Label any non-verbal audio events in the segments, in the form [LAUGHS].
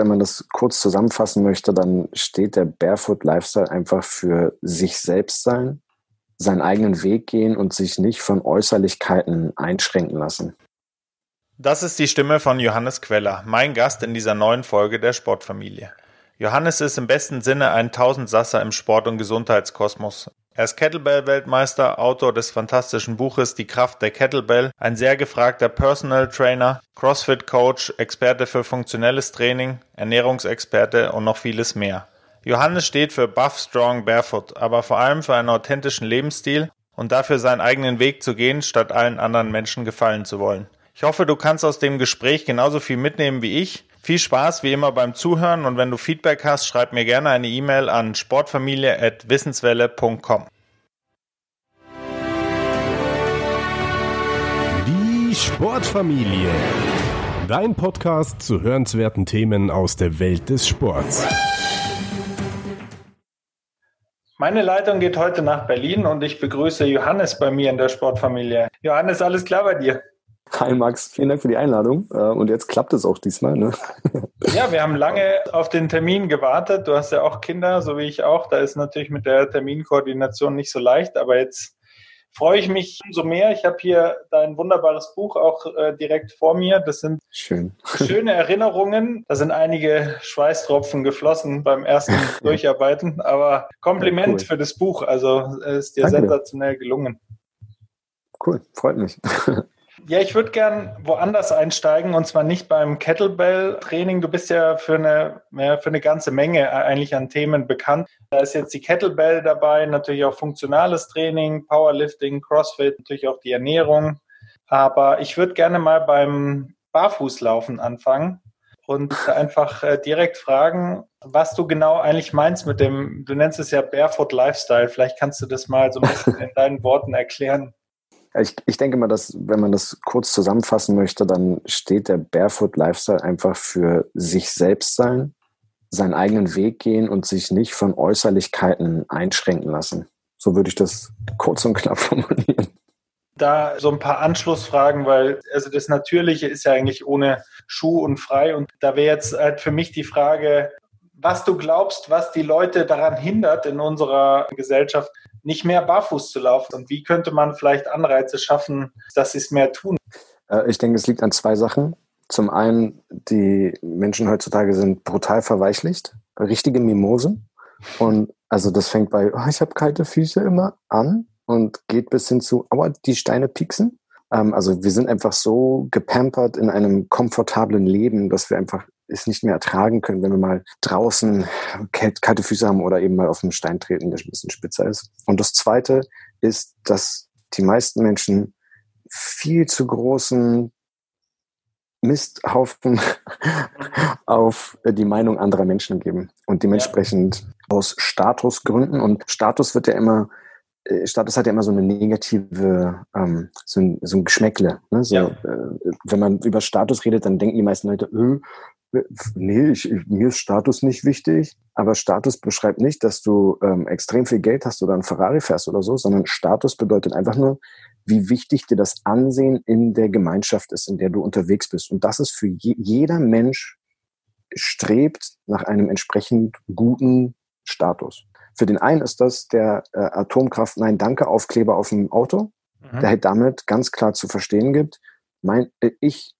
wenn man das kurz zusammenfassen möchte, dann steht der Barefoot Lifestyle einfach für sich selbst sein, seinen eigenen Weg gehen und sich nicht von Äußerlichkeiten einschränken lassen. Das ist die Stimme von Johannes Queller, mein Gast in dieser neuen Folge der Sportfamilie. Johannes ist im besten Sinne ein Tausendsasser im Sport- und Gesundheitskosmos. Er ist Kettlebell-Weltmeister, Autor des fantastischen Buches Die Kraft der Kettlebell, ein sehr gefragter Personal Trainer, Crossfit-Coach, Experte für funktionelles Training, Ernährungsexperte und noch vieles mehr. Johannes steht für Buff Strong Barefoot, aber vor allem für einen authentischen Lebensstil und dafür seinen eigenen Weg zu gehen, statt allen anderen Menschen gefallen zu wollen. Ich hoffe, du kannst aus dem Gespräch genauso viel mitnehmen wie ich. Viel Spaß wie immer beim Zuhören und wenn du Feedback hast, schreib mir gerne eine E-Mail an sportfamilie.wissenswelle.com. Die Sportfamilie. Dein Podcast zu hörenswerten Themen aus der Welt des Sports. Meine Leitung geht heute nach Berlin und ich begrüße Johannes bei mir in der Sportfamilie. Johannes, alles klar bei dir? Hi Max, vielen Dank für die Einladung. Äh, und jetzt klappt es auch diesmal. Ne? [LAUGHS] Ja, wir haben lange auf den Termin gewartet. Du hast ja auch Kinder, so wie ich auch. Da ist natürlich mit der Terminkoordination nicht so leicht, aber jetzt freue ich mich umso mehr. Ich habe hier dein wunderbares Buch auch äh, direkt vor mir. Das sind Schön. [LAUGHS] schöne Erinnerungen. Da sind einige Schweißtropfen geflossen beim ersten [LAUGHS] Durcharbeiten, aber Kompliment ja, cool. für das Buch. Also es ist dir Danke sensationell gelungen. Cool, freut mich. Ja, ich würde gern woanders einsteigen und zwar nicht beim Kettlebell-Training. Du bist ja für eine, ja, für eine ganze Menge eigentlich an Themen bekannt. Da ist jetzt die Kettlebell dabei, natürlich auch funktionales Training, Powerlifting, Crossfit, natürlich auch die Ernährung. Aber ich würde gerne mal beim Barfußlaufen anfangen und einfach äh, direkt fragen, was du genau eigentlich meinst mit dem, du nennst es ja Barefoot Lifestyle. Vielleicht kannst du das mal so ein bisschen [LAUGHS] in deinen Worten erklären. Ich, ich denke mal, dass wenn man das kurz zusammenfassen möchte, dann steht der Barefoot Lifestyle einfach für sich selbst sein, seinen eigenen Weg gehen und sich nicht von Äußerlichkeiten einschränken lassen. So würde ich das kurz und knapp [LAUGHS] formulieren. Da so ein paar Anschlussfragen, weil also das Natürliche ist ja eigentlich ohne Schuh und frei. Und da wäre jetzt halt für mich die Frage, was du glaubst, was die Leute daran hindert in unserer Gesellschaft, nicht mehr barfuß zu laufen? Und wie könnte man vielleicht Anreize schaffen, dass sie es mehr tun? Äh, ich denke, es liegt an zwei Sachen. Zum einen, die Menschen heutzutage sind brutal verweichlicht, richtige Mimosen. Und also das fängt bei, oh, ich habe kalte Füße immer an und geht bis hin zu, aua, die Steine pieksen. Ähm, also wir sind einfach so gepampert in einem komfortablen Leben, dass wir einfach es nicht mehr ertragen können, wenn wir mal draußen kalte Füße haben oder eben mal auf einen Stein treten, der ein bisschen spitzer ist. Und das Zweite ist, dass die meisten Menschen viel zu großen Misthaufen [LAUGHS] auf die Meinung anderer Menschen geben und dementsprechend ja. aus Statusgründen und Status wird ja immer äh, Status hat ja immer so eine negative, ähm, so, ein, so ein Geschmäckle. Ne? So, ja. äh, wenn man über Status redet, dann denken die meisten Leute, öh, nee, ich, mir ist Status nicht wichtig, aber Status beschreibt nicht, dass du ähm, extrem viel Geld hast oder ein Ferrari fährst oder so, sondern Status bedeutet einfach nur, wie wichtig dir das Ansehen in der Gemeinschaft ist, in der du unterwegs bist. Und das ist für je, jeder Mensch strebt nach einem entsprechend guten Status. Für den einen ist das der äh, Atomkraft Nein Danke Aufkleber auf dem Auto, mhm. der halt damit ganz klar zu verstehen gibt, mein, äh, ich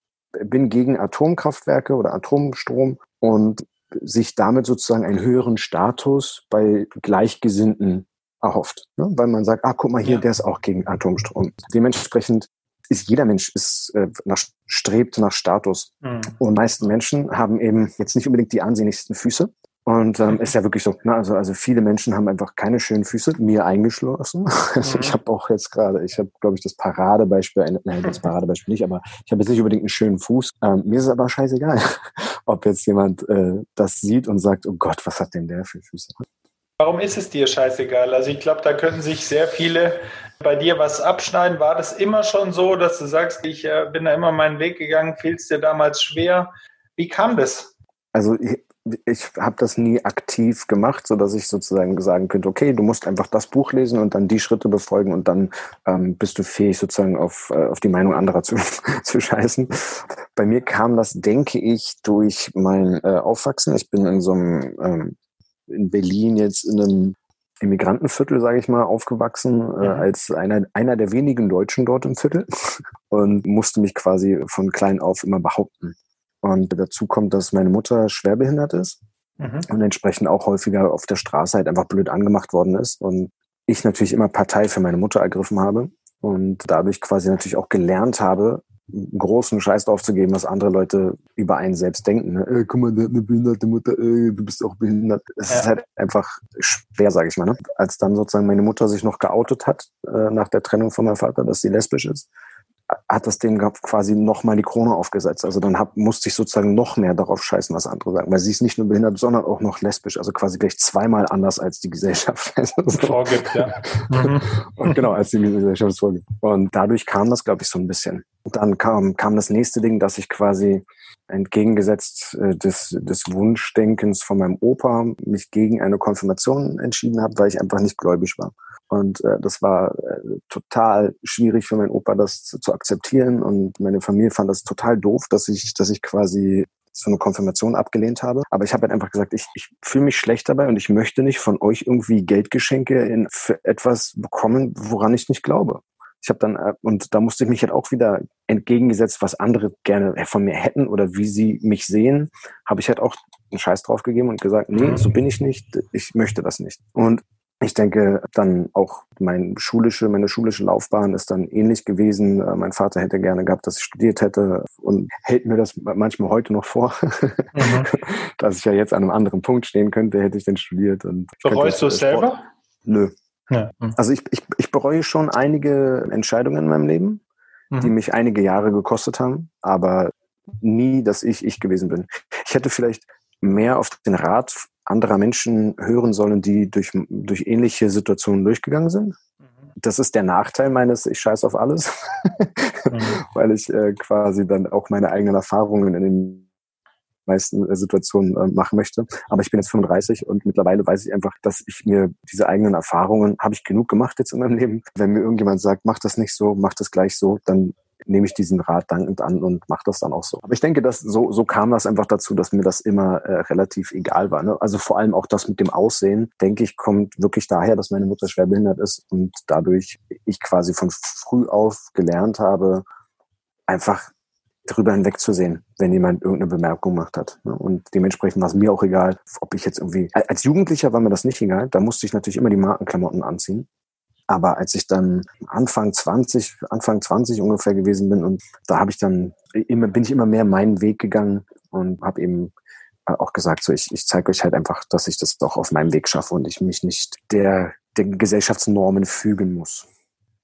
bin gegen Atomkraftwerke oder Atomstrom und sich damit sozusagen einen höheren Status bei Gleichgesinnten erhofft. Ne? Weil man sagt, ah, guck mal hier, ja. der ist auch gegen Atomstrom. Dementsprechend ist jeder Mensch ist, äh, nach, strebt nach Status. Mhm. Und meisten Menschen haben eben jetzt nicht unbedingt die ansehnlichsten Füße, und ähm, ist ja wirklich so. Ne? Also, also viele Menschen haben einfach keine schönen Füße, mir eingeschlossen. [LAUGHS] Also mhm. ich habe auch jetzt gerade, ich habe, glaube ich, das Paradebeispiel, nein, das [LAUGHS] Paradebeispiel nicht, aber ich habe jetzt nicht unbedingt einen schönen Fuß. Ähm, mir ist es aber scheißegal, [LAUGHS] ob jetzt jemand äh, das sieht und sagt, oh Gott, was hat denn der für Füße? Warum ist es dir scheißegal? Also ich glaube, da könnten sich sehr viele bei dir was abschneiden. War das immer schon so, dass du sagst, ich äh, bin da immer meinen Weg gegangen, fiel es dir damals schwer? Wie kam das? Also ich, habe das nie aktiv gemacht, so dass ich sozusagen sagen könnte, okay, du musst einfach das Buch lesen und dann die Schritte befolgen und dann ähm, bist du fähig, sozusagen auf, äh, auf die Meinung anderer zu, [LAUGHS] zu scheißen. Bei mir kam das, denke ich, durch mein äh, Aufwachsen. Ich bin in so einem ähm, in Berlin jetzt in einem Immigrantenviertel, sage ich mal, aufgewachsen, äh, mhm. als einer, einer der wenigen Deutschen dort im Viertel [LAUGHS] und musste mich quasi von klein auf immer behaupten. Und dazu kommt, dass meine Mutter schwerbehindert ist mhm. und entsprechend auch häufiger auf der Straße halt einfach blöd angemacht worden ist. Und ich natürlich immer Partei für meine Mutter ergriffen habe und dadurch quasi natürlich auch gelernt habe, großen Scheiß drauf zu geben, was andere Leute über einen selbst denken. Äh, guck mal, der hat eine behinderte Mutter, äh, du bist auch behindert. Es ja. ist halt einfach schwer, sage ich mal. Ne? Als dann sozusagen meine Mutter sich noch geoutet hat äh, nach der Trennung von meinem Vater, dass sie lesbisch ist, hat das dem quasi noch mal die Krone aufgesetzt. Also dann hab, musste ich sozusagen noch mehr darauf scheißen, was andere sagen. Weil sie ist nicht nur behindert, sondern auch noch lesbisch. Also quasi gleich zweimal anders als die Gesellschaft. [LAUGHS] Vorgibt, ja. Mhm. [LAUGHS] Und genau, als die Gesellschaft es vorgibt. Und dadurch kam das, glaube ich, so ein bisschen. Und dann kam, kam das nächste Ding, dass ich quasi entgegengesetzt äh, des, des Wunschdenkens von meinem Opa mich gegen eine Konfirmation entschieden habe, weil ich einfach nicht gläubig war. Und äh, das war äh, total schwierig für meinen Opa, das zu, zu, akzeptieren. Und meine Familie fand das total doof, dass ich, dass ich quasi so eine Konfirmation abgelehnt habe. Aber ich habe halt einfach gesagt, ich, ich fühle mich schlecht dabei und ich möchte nicht von euch irgendwie Geldgeschenke in, für etwas bekommen, woran ich nicht glaube. Ich habe dann, äh, und da musste ich mich halt auch wieder entgegengesetzt, was andere gerne von mir hätten oder wie sie mich sehen, habe ich halt auch einen Scheiß drauf gegeben und gesagt, nee, so bin ich nicht, ich möchte das nicht. Und ich denke, dann auch mein schulische, meine schulische Laufbahn ist dann ähnlich gewesen. Äh, mein Vater hätte gerne gehabt, dass ich studiert hätte und hält mir das manchmal heute noch vor, mhm. [LAUGHS] dass ich ja jetzt an einem anderen Punkt stehen könnte, hätte ich denn studiert. Und Bereust du es selber? Nö. Ja. Mhm. Also ich, ich, ich bereue schon einige Entscheidungen in meinem Leben, mhm. die mich einige Jahre gekostet haben, aber nie, dass ich ich gewesen bin. Ich hätte vielleicht mehr auf den Rat anderer Menschen hören sollen, die durch, durch ähnliche Situationen durchgegangen sind. Mhm. Das ist der Nachteil meines Ich scheiß auf alles, mhm. [LAUGHS] weil ich äh, quasi dann auch meine eigenen Erfahrungen in den meisten äh, Situationen äh, machen möchte. Aber ich bin jetzt 35 und mittlerweile weiß ich einfach, dass ich mir diese eigenen Erfahrungen habe ich genug gemacht jetzt in meinem Leben. Wenn mir irgendjemand sagt, mach das nicht so, mach das gleich so, dann nehme ich diesen Rat dankend an und mache das dann auch so. Aber ich denke, dass so, so kam das einfach dazu, dass mir das immer äh, relativ egal war. Ne? Also vor allem auch das mit dem Aussehen, denke ich, kommt wirklich daher, dass meine Mutter schwerbehindert ist und dadurch ich quasi von früh auf gelernt habe, einfach darüber hinwegzusehen, wenn jemand irgendeine Bemerkung gemacht hat. Ne? Und dementsprechend war es mir auch egal, ob ich jetzt irgendwie, als Jugendlicher war mir das nicht egal, da musste ich natürlich immer die Markenklamotten anziehen. Aber als ich dann Anfang 20, Anfang 20 ungefähr gewesen bin und da habe ich dann immer, bin ich immer mehr meinen Weg gegangen und habe eben auch gesagt, so ich, ich zeige euch halt einfach, dass ich das doch auf meinem Weg schaffe und ich mich nicht der, der Gesellschaftsnormen fügen muss.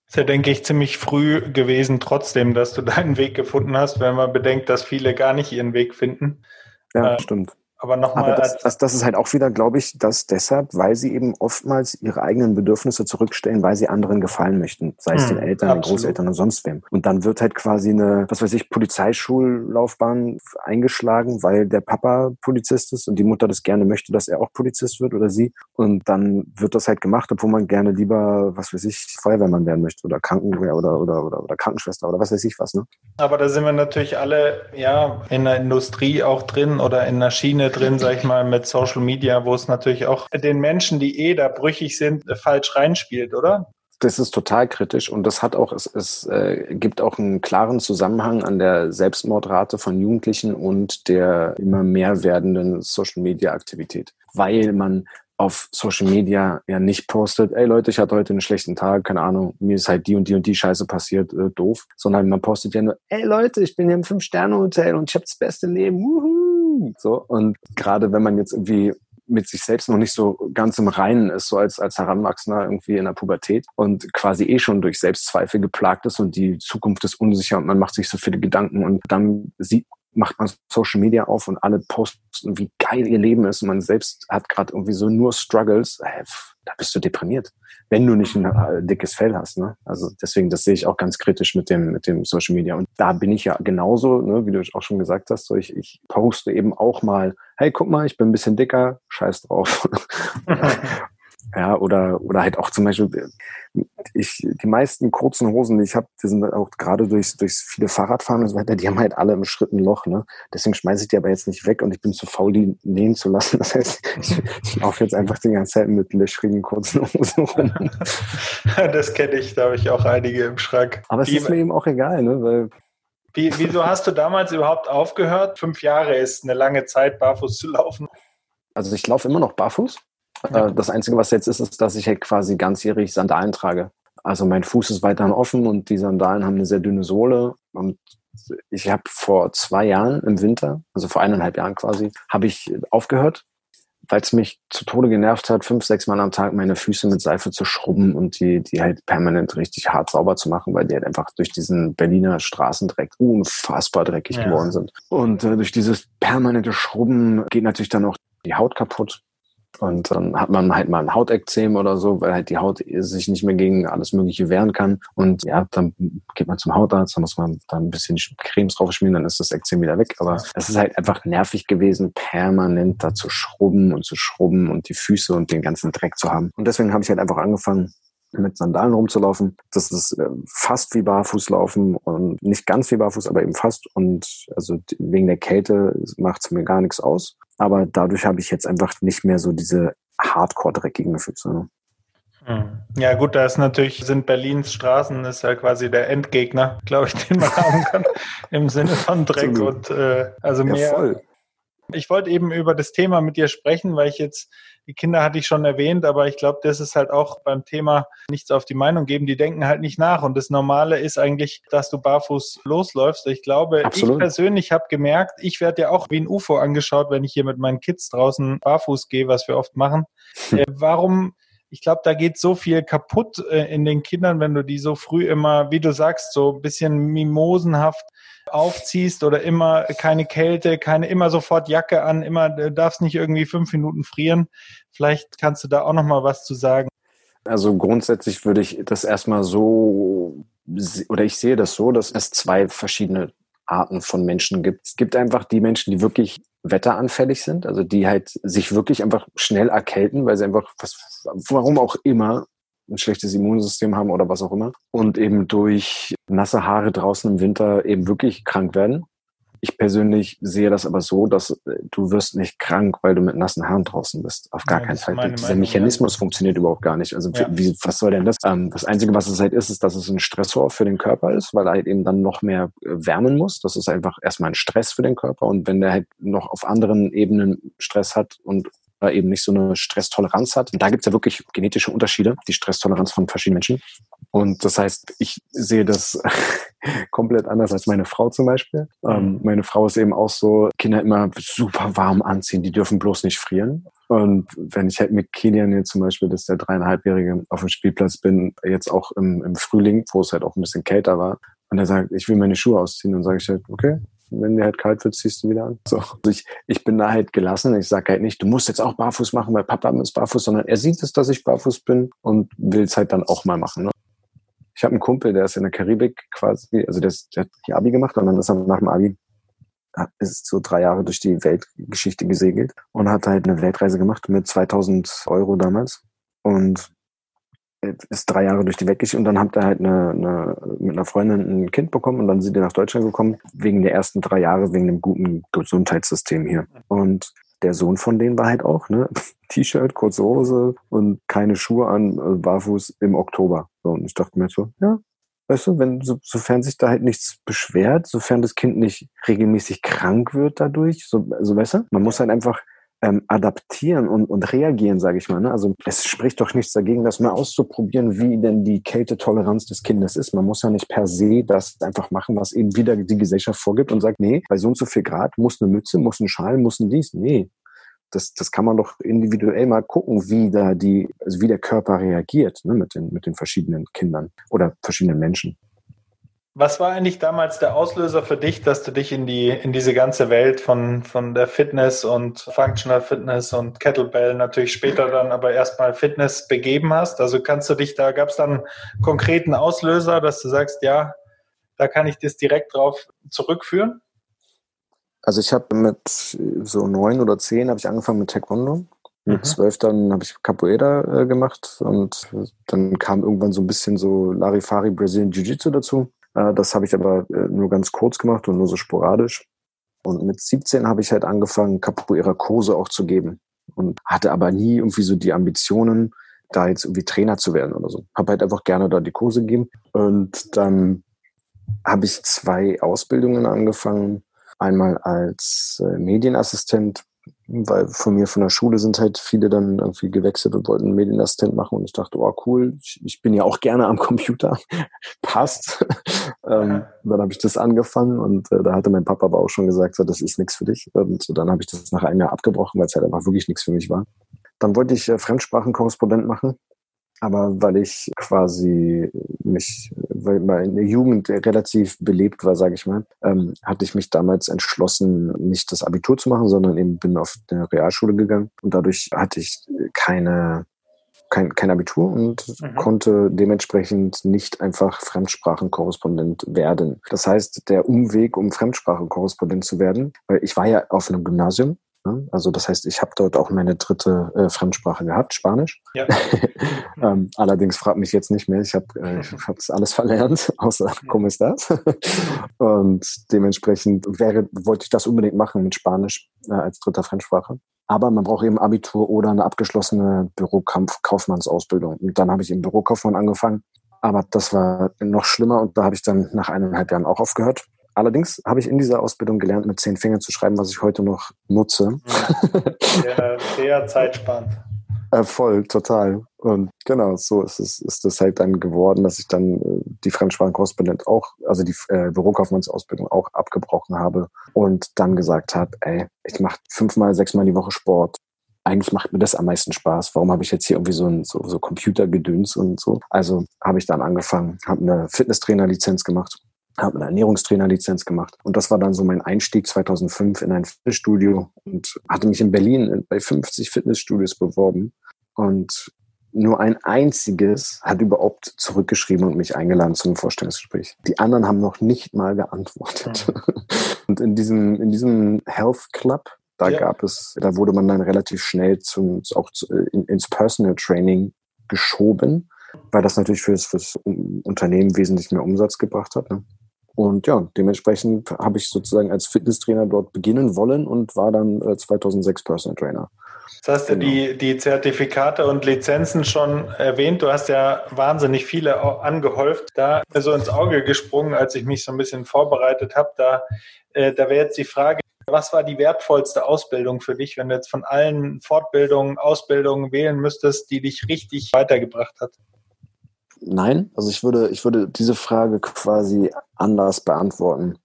Ist ja, denke ich, ziemlich früh gewesen, trotzdem, dass du deinen Weg gefunden hast, wenn man bedenkt, dass viele gar nicht ihren Weg finden. Ja, äh, stimmt. Aber nochmal. Das, das, das ist halt auch wieder, glaube ich, dass deshalb, weil sie eben oftmals ihre eigenen Bedürfnisse zurückstellen, weil sie anderen gefallen möchten, sei es hm, den Eltern, absolut. den Großeltern und sonst wem. Und dann wird halt quasi eine, was weiß ich, Polizeischullaufbahn eingeschlagen, weil der Papa Polizist ist und die Mutter das gerne möchte, dass er auch Polizist wird oder sie. Und dann wird das halt gemacht, obwohl man gerne lieber, was weiß ich, Feuerwehrmann werden möchte oder Krankenwehr oder, oder, oder, oder Krankenschwester oder was weiß ich was, ne? Aber da sind wir natürlich alle, ja, in der Industrie auch drin oder in der Schiene Schiene drin, sag ich mal, mit Social Media, wo es natürlich auch den Menschen, die eh da brüchig sind, falsch reinspielt, oder? Das ist total kritisch und das hat auch, es, es äh, gibt auch einen klaren Zusammenhang an der Selbstmordrate von Jugendlichen und der immer mehr werdenden Social Media Aktivität. Weil man auf Social Media ja nicht postet, ey Leute, ich hatte heute einen schlechten Tag, keine Ahnung, mir ist halt die und die und die Scheiße passiert, äh, doof, sondern man postet ja nur, ey Leute, ich bin hier im Fünf-Sterne-Hotel und ich habe das beste Leben, wuhu so. Und gerade wenn man jetzt irgendwie mit sich selbst noch nicht so ganz im Reinen ist, so als, als Heranwachsender irgendwie in der Pubertät und quasi eh schon durch Selbstzweifel geplagt ist und die Zukunft ist unsicher und man macht sich so viele Gedanken und dann sieht macht man Social Media auf und alle posten, wie geil ihr Leben ist und man selbst hat gerade irgendwie so nur Struggles, äh, da bist du deprimiert, wenn du nicht ein äh, dickes Fell hast. Ne? Also deswegen, das sehe ich auch ganz kritisch mit dem, mit dem Social Media. Und da bin ich ja genauso, ne, wie du auch schon gesagt hast, so ich, ich poste eben auch mal, hey, guck mal, ich bin ein bisschen dicker, scheiß drauf. [LAUGHS] [LAUGHS] Ja, oder, oder halt auch zum Beispiel, ich, die meisten kurzen Hosen, die ich habe, die sind auch gerade durchs, durchs viele Fahrradfahren und so weiter, die haben halt alle im Schritt ein Loch, ne? Deswegen schmeiße ich die aber jetzt nicht weg und ich bin zu faul, die nähen zu lassen. [LAUGHS] Das heißt, ich, ich laufe jetzt einfach die ganze Zeit mit löchrigen kurzen Hosen rum. [LAUGHS] Das kenne ich, da habe ich auch einige im Schrank. Aber es die, ist mir eben auch egal, ne? Weil wie, wieso hast du damals überhaupt aufgehört? Fünf Jahre ist eine lange Zeit, barfuß zu laufen. Also ich laufe immer noch barfuß. Äh, das Einzige, was jetzt ist, ist, dass ich halt quasi ganzjährig Sandalen trage. Also mein Fuß ist weiterhin offen und die Sandalen haben eine sehr dünne Sohle. Und ich habe vor zwei Jahren im Winter, also vor eineinhalb Jahren quasi, habe ich aufgehört, weil es mich zu Tode genervt hat, fünf, sechs Mal am Tag meine Füße mit Seife zu schrubben und die, die halt permanent richtig hart sauber zu machen, weil die halt einfach durch diesen Berliner Straßendreck unfassbar dreckig ja. geworden sind. Und äh, durch dieses permanente Schrubben geht natürlich dann auch die Haut kaputt. Und dann hat man halt mal ein Hautekzem oder so, weil halt die Haut sich nicht mehr gegen alles Mögliche wehren kann. Und ja, dann geht man zum Hautarzt, dann muss man da ein bisschen Cremes drauf schmieren, dann ist das Ekzem wieder weg. Aber es ist halt einfach nervig gewesen, permanent da zu schrubben und zu schrubben und die Füße und den ganzen Dreck zu haben. Und deswegen habe ich halt einfach angefangen, mit Sandalen rumzulaufen. Das ist äh, fast wie Barfußlaufen und nicht ganz wie Barfuß, aber eben fast. Und also wegen der Kälte macht es mir gar nichts aus. Aber dadurch habe ich jetzt einfach nicht mehr so diese hardcore dreckigen Füße. Ne? Hm. Ja gut, da ist natürlich, sind Berlins Straßen, ist ja quasi der Endgegner, glaube ich, den man haben kann, [LAUGHS] im Sinne von Dreck und äh, also mehr. Ja, voll. Ich wollte eben über das Thema mit dir sprechen, weil ich jetzt, die Kinder hatte ich schon erwähnt, aber ich glaube, das ist halt auch beim Thema nichts auf die Meinung geben. Die denken halt nicht nach. Und das Normale ist eigentlich, dass du barfuß losläufst. Ich glaube, Absolut. ich persönlich habe gemerkt, ich werde ja auch wie ein UFO angeschaut, wenn ich hier mit meinen Kids draußen barfuß gehe, was wir oft machen. Hm. Äh, warum ich glaube, da geht so viel kaputt äh, in den Kindern, wenn du die so früh immer, wie du sagst, so ein bisschen mimosenhaft aufziehst oder immer keine Kälte, keine immer sofort Jacke an, immer darfst nicht irgendwie fünf Minuten frieren. Vielleicht kannst du da auch noch mal was zu sagen. Also grundsätzlich würde ich das erstmal so oder ich sehe das so, dass es zwei verschiedene Arten von Menschen gibt. Es gibt einfach die Menschen, die wirklich wetteranfällig sind, also die halt sich wirklich einfach schnell erkälten, weil sie einfach, was, warum auch immer, ein schlechtes Immunsystem haben oder was auch immer und eben durch nasse Haare draußen im Winter eben wirklich krank werden. Ich persönlich sehe das aber so, dass äh, du wirst nicht krank, weil du mit nassen Haaren draußen bist. Auf gar ja, keinen Fall. Dieser Meinung, Mechanismus ja. funktioniert überhaupt gar nicht. Also ja. wie, was soll denn das? Ähm, das Einzige, was es halt ist, ist, dass es ein Stressor für den Körper ist, weil er halt eben dann noch mehr äh, wärmen muss. Das ist einfach erstmal ein Stress für den Körper. Und wenn der halt noch auf anderen Ebenen Stress hat und eben nicht so eine Stresstoleranz hat. Und da gibt es ja wirklich genetische Unterschiede, die Stresstoleranz von verschiedenen Menschen. Und das heißt, ich sehe das [LAUGHS] komplett anders als meine Frau zum Beispiel. Ähm, mhm. meine Frau ist eben auch so, Kinder immer super warm anziehen, die dürfen bloß nicht frieren. Und wenn ich halt mit Kilian jetzt zum Beispiel, das ist der dreieinhalbjährige, auf dem Spielplatz bin, jetzt auch im, im Frühling, wo es halt auch ein bisschen kälter war, und er sagt, ich will meine Schuhe ausziehen, dann sage ich halt, okay, wenn dir halt kalt wird, ziehst du wieder an. So. Also ich, ich bin da halt gelassen. Ich sage halt nicht, du musst jetzt auch barfuß machen, weil Papa ist barfuß, sondern er sieht es, dass ich barfuß bin und will es halt dann auch mal machen. Ne? Ich habe einen Kumpel, der ist in der Karibik quasi, also der, der hat die Abi gemacht und dann ist er nach dem Abi ist so drei Jahre durch die Weltgeschichte gesegelt und hat halt eine Weltreise gemacht mit 2000 Euro damals. Und ist drei Jahre durch die Weggeschichte und dann hat er halt eine, eine, mit einer Freundin ein Kind bekommen und dann sind die nach Deutschland gekommen, wegen der ersten drei Jahre, wegen dem guten Gesundheitssystem hier. Und der Sohn von denen war halt auch, ne? [LAUGHS] T-Shirt, kurze Hose und keine Schuhe an, äh, barfuß im Oktober. Und ich dachte mir so, ja, weißt du, wenn, so, sofern sich da halt nichts beschwert, sofern das Kind nicht regelmäßig krank wird dadurch, so, so weißt man muss halt einfach ähm, adaptieren und, und reagieren, sage ich mal. Ne? Also es spricht doch nichts dagegen, das mal auszuprobieren, wie denn die Kältetoleranz des Kindes ist. Man muss ja nicht per se das einfach machen, was eben wieder die Gesellschaft vorgibt und sagt, nee, bei so und so viel Grad muss eine Mütze, muss ein Schal, muss ein dies. Nee, das, das kann man doch individuell mal gucken, wie da die, also wie der Körper reagiert ne, mit, den, mit den verschiedenen Kindern oder verschiedenen Menschen. Was war eigentlich damals der Auslöser für dich, dass du dich in die in diese ganze Welt von von der Fitness und Functional Fitness und Kettlebell natürlich später dann aber erstmal Fitness begeben hast? Also kannst du dich da gab es dann konkreten Auslöser, dass du sagst, ja, da kann ich das direkt drauf zurückführen? Also ich habe mit so neun oder zehn habe ich angefangen mit Taekwondo. Mit mhm. zwölf dann habe ich Capoeira äh, gemacht und dann kam irgendwann so ein bisschen so Larifari Brazilian Jiu-Jitsu dazu. Äh, das habe ich aber äh, nur ganz kurz gemacht und nur so sporadisch. Und mit 17 habe ich halt angefangen, Capoeira-Kurse auch zu geben. Und hatte aber nie irgendwie so die Ambitionen, da jetzt irgendwie Trainer zu werden oder so. Habe halt einfach gerne da die Kurse gegeben. Und dann habe ich zwei Ausbildungen angefangen. Einmal als äh, Medienassistent weil von mir von der Schule sind halt viele dann irgendwie gewechselt und wollten Medienassistent machen und ich dachte, oh cool, ich, bin ja auch gerne am Computer, [LAUGHS] passt. [LAUGHS] ähm, dann habe ich das angefangen und äh, da hatte mein Papa aber auch schon gesagt, so, das ist nichts für dich. Und dann habe ich das nach einem Jahr abgebrochen, weil es halt einfach wirklich nichts für mich war. Dann wollte ich äh, Fremdsprachenkorrespondent machen aber weil ich quasi mich, weil meine Jugend relativ belebt war, sage ich mal, ähm, hatte ich mich damals entschlossen, nicht das Abitur zu machen, sondern eben bin auf eine Realschule gegangen und dadurch hatte ich keine kein, kein Abitur und mhm. konnte dementsprechend nicht einfach Fremdsprachenkorrespondent werden. Das heißt, der Umweg, um Fremdsprachenkorrespondent zu werden, weil ich war ja auf einem Gymnasium? Also das heißt, ich habe dort auch meine dritte äh, Fremdsprache gehabt, Spanisch. Ja. [LAUGHS] ähm, allerdings fragt mich jetzt nicht mehr. Ich habe äh, ich hab das alles verlernt, [LAUGHS] außer ¿Cómo estás? [LAUGHS] Und dementsprechend wäre, wollte ich das unbedingt machen mit Spanisch äh, als dritter Fremdsprache. Aber man braucht eben Abitur oder eine abgeschlossene Bürokaufmannsausbildung. Und dann habe ich im Bürokaufmann angefangen. Aber das war noch schlimmer und da habe ich dann nach eineinhalb Jahren auch aufgehört. Allerdings habe ich in dieser Ausbildung gelernt, mit zehn Fingern zu schreiben, was ich heute noch nutze. Sehr, sehr zeitsparend. Äh, voll, total. Und genau, so ist es, ist es halt dann geworden, dass ich dann äh, die Fremdsprachenkorrespondent auch, also die äh, Bürokaufmannsausbildung auch abgebrochen habe und dann gesagt habe, ey, ich mache fünfmal, sechsmal die Woche Sport. Eigentlich macht mir das am meisten Spaß. Warum habe ich jetzt hier irgendwie so ein so, so Computergedöns und so? Also habe ich dann angefangen, habe eine Fitnesstrainer-Lizenz gemacht habe eine Ernährungstrainerlizenz gemacht. Und das war dann so mein Einstieg 2005 in ein Fitnessstudio und hatte mich in Berlin bei 50 Fitnessstudios beworben. Und nur ein einziges hat überhaupt zurückgeschrieben und mich eingeladen zum Vorstellungsgespräch. Die anderen haben noch nicht mal geantwortet. Mhm. [LAUGHS] Und in diesem, in diesem Health Club, da ja. gab es, da wurde man dann relativ schnell zum, auch zu, in, ins Personal Training geschoben, weil das natürlich fürs, fürs Unternehmen wesentlich mehr Umsatz gebracht hat. Ne? Und ja, dementsprechend habe ich sozusagen als Fitnesstrainer dort beginnen wollen und war dann äh, 2006 Personal Trainer. Das hast du genau. die, die Zertifikate und Lizenzen schon erwähnt. Du hast ja wahnsinnig viele angehäuft. Da so ins Auge gesprungen, als ich mich so ein bisschen vorbereitet habe. Da, äh, da wäre jetzt die Frage, was war die wertvollste Ausbildung für dich, wenn du jetzt von allen Fortbildungen, Ausbildungen wählen müsstest, die dich richtig weitergebracht hat? Nein, also ich würde, ich würde diese Frage quasi anders beantworten.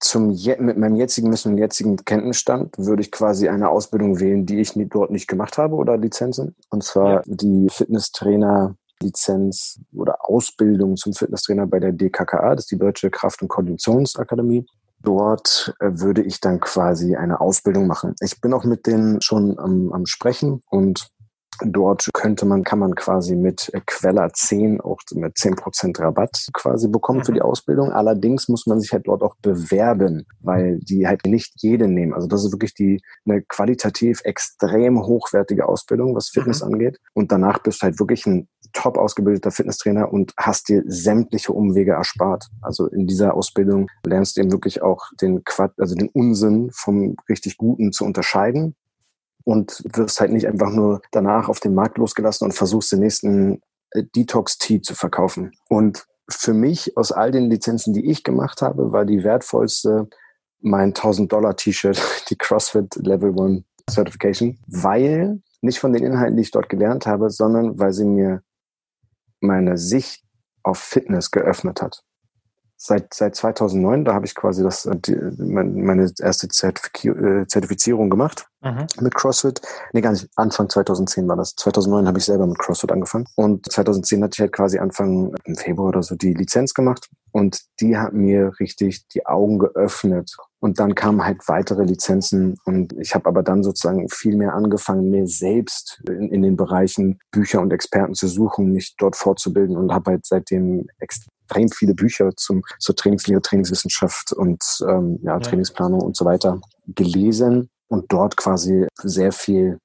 Zum, mit meinem jetzigen Wissen und jetzigen Kenntnisstand würde ich quasi eine Ausbildung wählen, die ich nie, dort nicht gemacht habe oder Lizenzen. Und zwar ja. die Fitnesstrainer Lizenz oder Ausbildung zum Fitnesstrainer bei der DKKA, das ist die Deutsche Kraft- und Konditionsakademie. Dort äh, würde ich dann quasi eine Ausbildung machen. Ich bin auch mit denen schon am, am Sprechen und Dort könnte man, kann man quasi mit Queller 10 auch mit 10% Rabatt quasi bekommen für die mhm. Ausbildung. Allerdings muss man sich halt dort auch bewerben, weil die halt nicht jede nehmen. Also das ist wirklich die, eine qualitativ extrem hochwertige Ausbildung, was Fitness mhm. angeht. Und danach bist du halt wirklich ein top ausgebildeter Fitnesstrainer und hast dir sämtliche Umwege erspart. Also in dieser Ausbildung lernst du eben wirklich auch den Quad, also den Unsinn vom richtig Guten zu unterscheiden und wirst halt nicht einfach nur danach auf den Markt losgelassen und versuchst den nächsten äh, Detox-Tea zu verkaufen. Und für mich aus all den Lizenzen, die ich gemacht habe, war die wertvollste mein 1000 Dollar T-Shirt, [LAUGHS] die CrossFit Level 1 Certification, weil nicht von den Inhalten, die ich dort gelernt habe, sondern weil sie mir meine Sicht auf Fitness geöffnet hat seit, seit 2009, da habe ich quasi das, äh, die, meine erste äh, Zertifizierung gemacht mhm. mit CrossFit. Nee, gar nicht, Anfang 2010 war das. 2009 habe ich selber mit CrossFit angefangen und 2010 hatte ich halt quasi Anfang im Februar oder so die Lizenz gemacht Und die hat mir richtig die Augen geöffnet. Und dann kamen halt weitere Lizenzen. Und ich habe aber dann sozusagen viel mehr angefangen, mir selbst in, in den Bereichen Bücher und Experten zu suchen, mich dort fortzubilden und habe halt seitdem extrem viele Bücher zum, zur Trainingslehre, Trainingswissenschaft und ähm, ja, ja. Trainingsplanung und so weiter gelesen und dort quasi sehr viel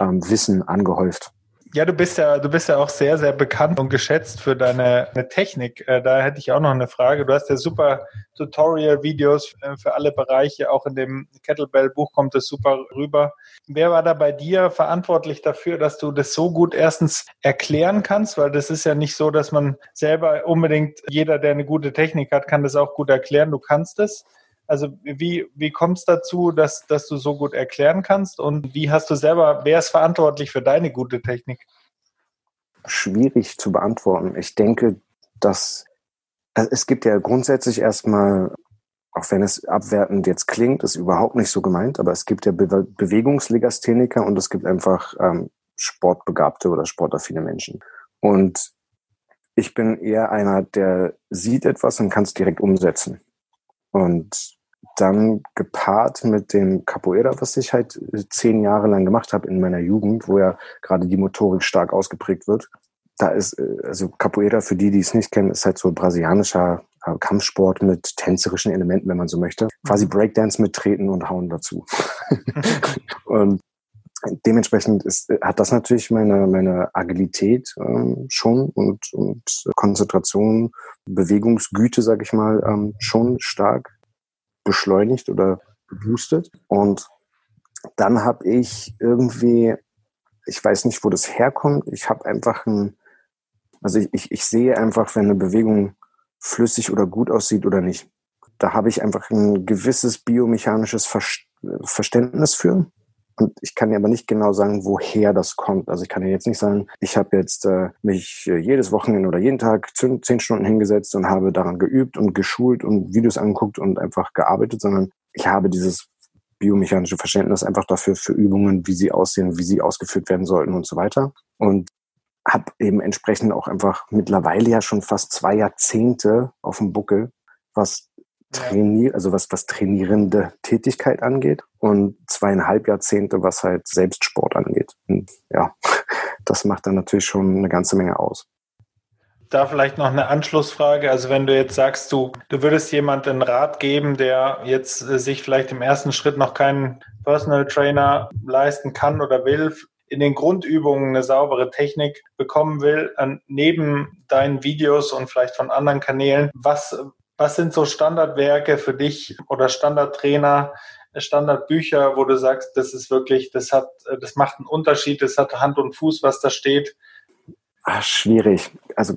ähm, Wissen angehäuft. Ja, du bist ja, du bist ja auch sehr, sehr bekannt und geschätzt für deine, deine Technik. Äh, da hätte ich auch noch eine Frage. Du hast ja super Tutorial-Videos äh, für alle Bereiche. Auch in dem Kettlebell-Buch kommt es super rüber. Wer war da bei dir verantwortlich dafür, dass du das so gut erstens erklären kannst? Weil das ist ja nicht so, dass man selber unbedingt, jeder, der eine gute Technik hat, kann das auch gut erklären. Du kannst es. Also wie, wie kommt es dazu, dass, dass du so gut erklären kannst und wie hast du selber, wer ist verantwortlich für deine gute Technik? Schwierig zu beantworten. Ich denke, dass also es gibt ja grundsätzlich erstmal, auch wenn es abwertend jetzt klingt, ist überhaupt nicht so gemeint, aber es gibt ja Be Bewegungslegastheniker und es gibt einfach ähm, sportbegabte oder sportaffine Menschen. Und ich bin eher einer, der sieht etwas und kann es direkt umsetzen. Und dann gepaart mit dem Capoeira, was ich halt zehn Jahre lang gemacht habe in meiner Jugend, wo ja gerade die Motorik stark ausgeprägt wird. Da ist, also Capoeira, für die, die es nicht kennen, ist halt so brasilianischer äh, Kampfsport mit tänzerischen Elementen, wenn man so möchte. Quasi mhm. Breakdance mit Treten und Hauen dazu. [LAUGHS] und dementsprechend ist, hat das natürlich meine, meine Agilität ähm, schon und, und Konzentration, Bewegungsgüte, sag ich mal, ähm, schon stark beschleunigt oder geboostet. Und dann habe ich irgendwie, ich weiß nicht, wo das herkommt, ich habe einfach ein, also ich, ich, ich sehe einfach, wenn eine Bewegung flüssig oder gut aussieht oder nicht. Da habe ich einfach ein gewisses biomechanisches Verständnis für. Und ich kann dir aber nicht genau sagen, woher das kommt. Also ich kann dir jetzt nicht sagen, ich habe jetzt äh, mich äh, jedes Wochenende oder jeden Tag zehn, Stunden hingesetzt und habe daran geübt und geschult und Videos angeguckt und einfach gearbeitet, sondern ich habe dieses biomechanische Verständnis einfach dafür für Übungen, wie sie aussehen, wie sie ausgeführt werden sollten und so weiter. Und habe eben entsprechend auch einfach mittlerweile ja schon fast zwei Jahrzehnte auf dem Buckel, was trainier, also was, was trainierende Tätigkeit angeht und zweieinhalb Jahrzehnte, was halt Selbstsport angeht. Und ja, [LAUGHS] das macht dann natürlich schon eine ganze Menge aus. Da vielleicht noch eine Anschlussfrage. Also wenn du jetzt sagst, du, du würdest jemand einen Rat geben, der jetzt äh, sich vielleicht im ersten Schritt noch keinen Personal Trainer leisten kann oder will, in den Grundübungen eine saubere Technik bekommen will, neben deinen Videos und vielleicht von anderen Kanälen, was, was sind so Standardwerke für dich oder Standardtrainer, Standardbücher, wo du sagst, das ist wirklich, das hat, das macht einen Unterschied, das hat Hand und Fuß, was da steht? Ach, schwierig. Also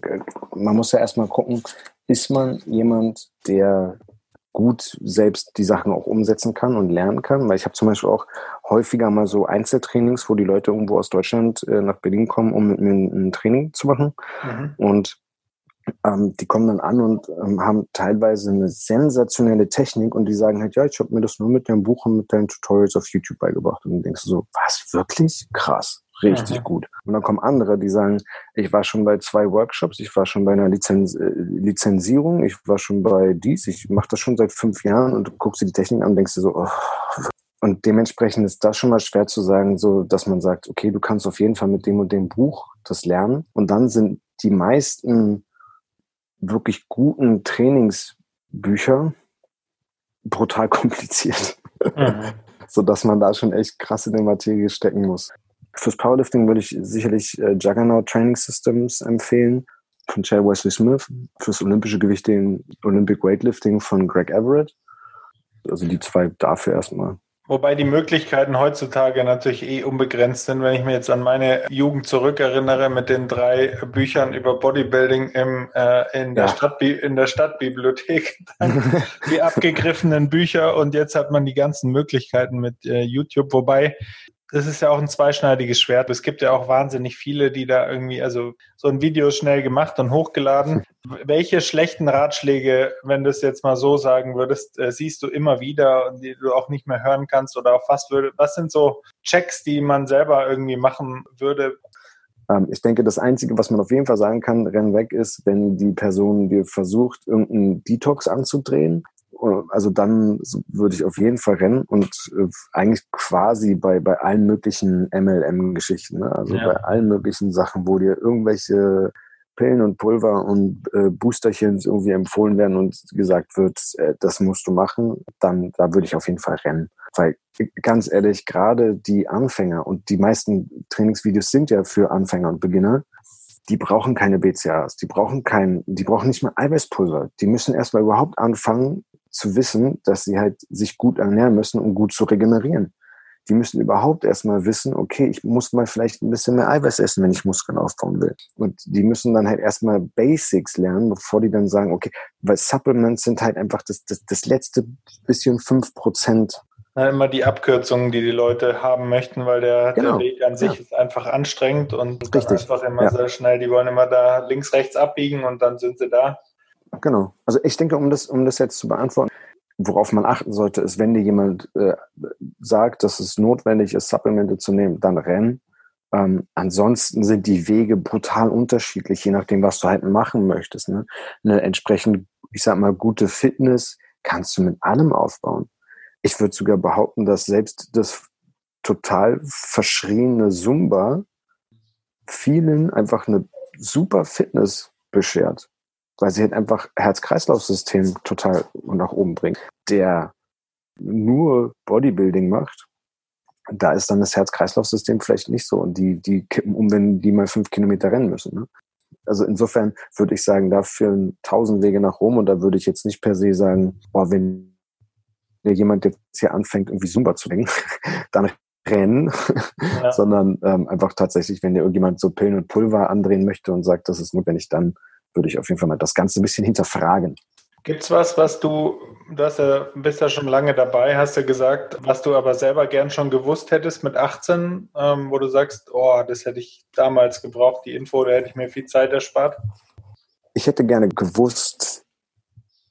man muss ja erstmal gucken, ist man jemand, der gut selbst die Sachen auch umsetzen kann und lernen kann. Weil ich habe zum Beispiel auch häufiger mal so Einzeltrainings, wo die Leute irgendwo aus Deutschland äh, nach Berlin kommen, um mit mir ein, ein Training zu machen. Mhm. Und ähm, die kommen dann an und ähm, haben teilweise eine sensationelle Technik und die sagen halt, ja, ich habe mir das nur mit deinem Buch und mit deinen Tutorials auf YouTube beigebracht. Und dann denkst du so, was, wirklich? Krass, richtig mhm. gut. Und dann kommen andere, die sagen, ich war schon bei zwei Workshops, ich war schon bei einer Lizenz äh, Lizenzierung, ich war schon bei dies, ich mache das schon seit fünf Jahren und du guckst dir die Technik an und denkst dir so, oh. Und dementsprechend ist das schon mal schwer zu sagen, so dass man sagt, okay, du kannst auf jeden Fall mit dem und dem Buch das lernen. Und dann sind die meisten wirklich guten Trainingsbücher brutal [LAUGHS] kompliziert. Mhm. so dass man da schon echt krass in der Materie stecken muss. Fürs Powerlifting würde ich sicherlich äh, Juggernaut Training Systems empfehlen von Chair Wesley Smith. Fürs olympische Gewichting Olympic Weightlifting von Greg Everett. Also die zwei dafür erstmal. Wobei die Möglichkeiten heutzutage natürlich eh unbegrenzt sind. Wenn ich mir jetzt an meine Jugend zurückerinnere mit den drei Büchern über Bodybuilding im, äh, in, der ja. Stadt, in der Stadtbibliothek, die abgegriffenen Bücher und jetzt hat man die ganzen Möglichkeiten mit äh, YouTube. Wobei das ist ja auch ein zweischneidiges Schwert. Es gibt ja auch wahnsinnig viele, die da irgendwie, also so ein Video schnell gemacht und hochgeladen. [LAUGHS] Welche schlechten Ratschläge, wenn du es jetzt mal so sagen würdest, äh, siehst du immer wieder und die du auch nicht mehr hören kannst oder auf was würde, was sind so Checks, die man selber irgendwie machen würde? Ähm, ich denke, das Einzige, was man auf jeden Fall sagen kann, renn weg ist, wenn die Person dir versucht, irgendeinen Detox anzudrehen. Also dann würde ich auf jeden Fall rennen und äh, eigentlich quasi bei, bei allen möglichen MLM-Geschichten, ne? also ja. bei allen möglichen Sachen, wo dir irgendwelche Pillen und Pulver und äh, Boosterchen irgendwie empfohlen werden und gesagt wird, äh, das musst du machen, dann da würde ich auf jeden Fall rennen. Weil ganz ehrlich, gerade die Anfänger und die meisten Trainingsvideos sind ja für Anfänger und Beginner, die brauchen keine BCAAs, die brauchen kein, die brauchen nicht mal Eiweißpulver. Die müssen erstmal überhaupt anfangen zu wissen, dass sie halt sich gut ernähren müssen, um gut zu regenerieren die müssen überhaupt erstmal wissen, okay, ich muss mal vielleicht ein bisschen mehr Eiweiß essen, wenn ich Muskeln aufbauen will. Und die müssen dann halt erstmal Basics lernen, bevor die dann sagen, okay, weil Supplements sind halt einfach das, das, das letzte bisschen fünf Prozent. immer die Abkürzungen, die die Leute haben möchten, weil der, genau. der Weg an sich ja. ist einfach anstrengend und Richtig. einfach immer ja. sehr schnell, die wollen immer da links, rechts abbiegen und dann sind sie da. Genau. Also ich denke, um das, um das jetzt zu beantworten, worauf man achten sollte, ist, wenn dir jemand äh, sagt, dass es notwendig ist, Supplemente zu nehmen, dann rennen. Ähm, ansonsten sind die Wege brutal unterschiedlich, je nachdem, was du halt machen möchtest. Ne? Eine entsprechend, ich sag mal, gute Fitness kannst du mit allem aufbauen. Ich würde sogar behaupten, dass selbst das total verschriene Zumba vielen einfach eine super Fitness beschert weil sie halt einfach Herz-Kreislauf-System total nach oben bringt. Der nur Bodybuilding macht, da ist dann das Herz-Kreislauf-System vielleicht nicht so und die, die kippen um, wenn die mal fünf Kilometer rennen müssen. Ne? Also insofern würde ich sagen, da führen tausend Wege nach Rom und da würde ich jetzt nicht per se sagen, boah, wenn jemand jetzt hier anfängt, irgendwie Zumba zu denken, [LAUGHS] dann rennen, ja. [LAUGHS] sondern ähm, einfach tatsächlich, wenn dir irgendjemand so Pillen und Pulver andrehen möchte und sagt, das ist notwendig, dann würde ich auf jeden Fall mal das Ganze ein bisschen hinterfragen. Gibt es was, was du, du hast ja, bist ja schon lange dabei, hast ja gesagt, was du aber selber gern schon gewusst hättest mit 18, ähm, wo du sagst, oh, das hätte ich damals gebraucht, die Info, da hätte ich mir viel Zeit erspart? Ich hätte gerne gewusst,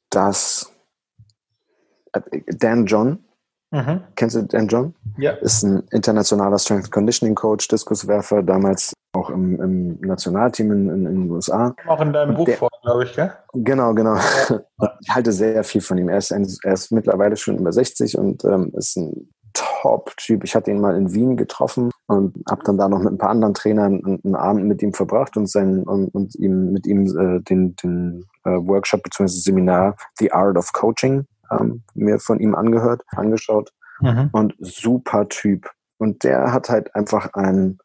dass äh, Dan John, mhm. kennst du Dan John? Ja. Ist ein internationaler Strength Conditioning Coach, Diskuswerfer, damals auch im, im Nationalteam in, in, in, den USA. Auch in deinem Buch vor, glaube ich, gell? Genau, genau. Ja. [LAUGHS] Ich halte sehr viel von ihm. Er ist, ein, er ist mittlerweile schon über 60 und ähm, ist ein Top-Typ. Ich hatte ihn mal in Wien getroffen und habe dann da noch mit ein paar anderen Trainern einen, Abend mit ihm verbracht und, sein, und, und ihm, mit ihm äh, den, den äh, Workshop bzw. Seminar The Art of Coaching ähm, mir von ihm angehört, angeschaut. Mhm. Und super Typ. Und der hat halt einfach ein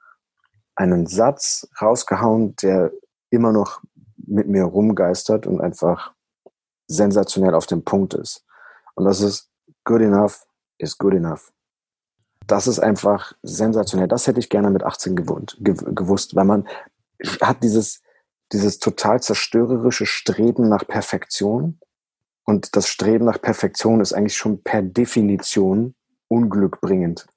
einen Satz rausgehauen, der immer noch mit mir rumgeistert und einfach sensationell auf dem Punkt ist. Und das ist good enough is good enough. Das ist einfach sensationell. Das hätte ich gerne mit 18 gewohnt, gewusst, weil man hat dieses, dieses total zerstörerische Streben nach Perfektion. Und das Streben nach Perfektion ist eigentlich schon per Definition unglückbringend.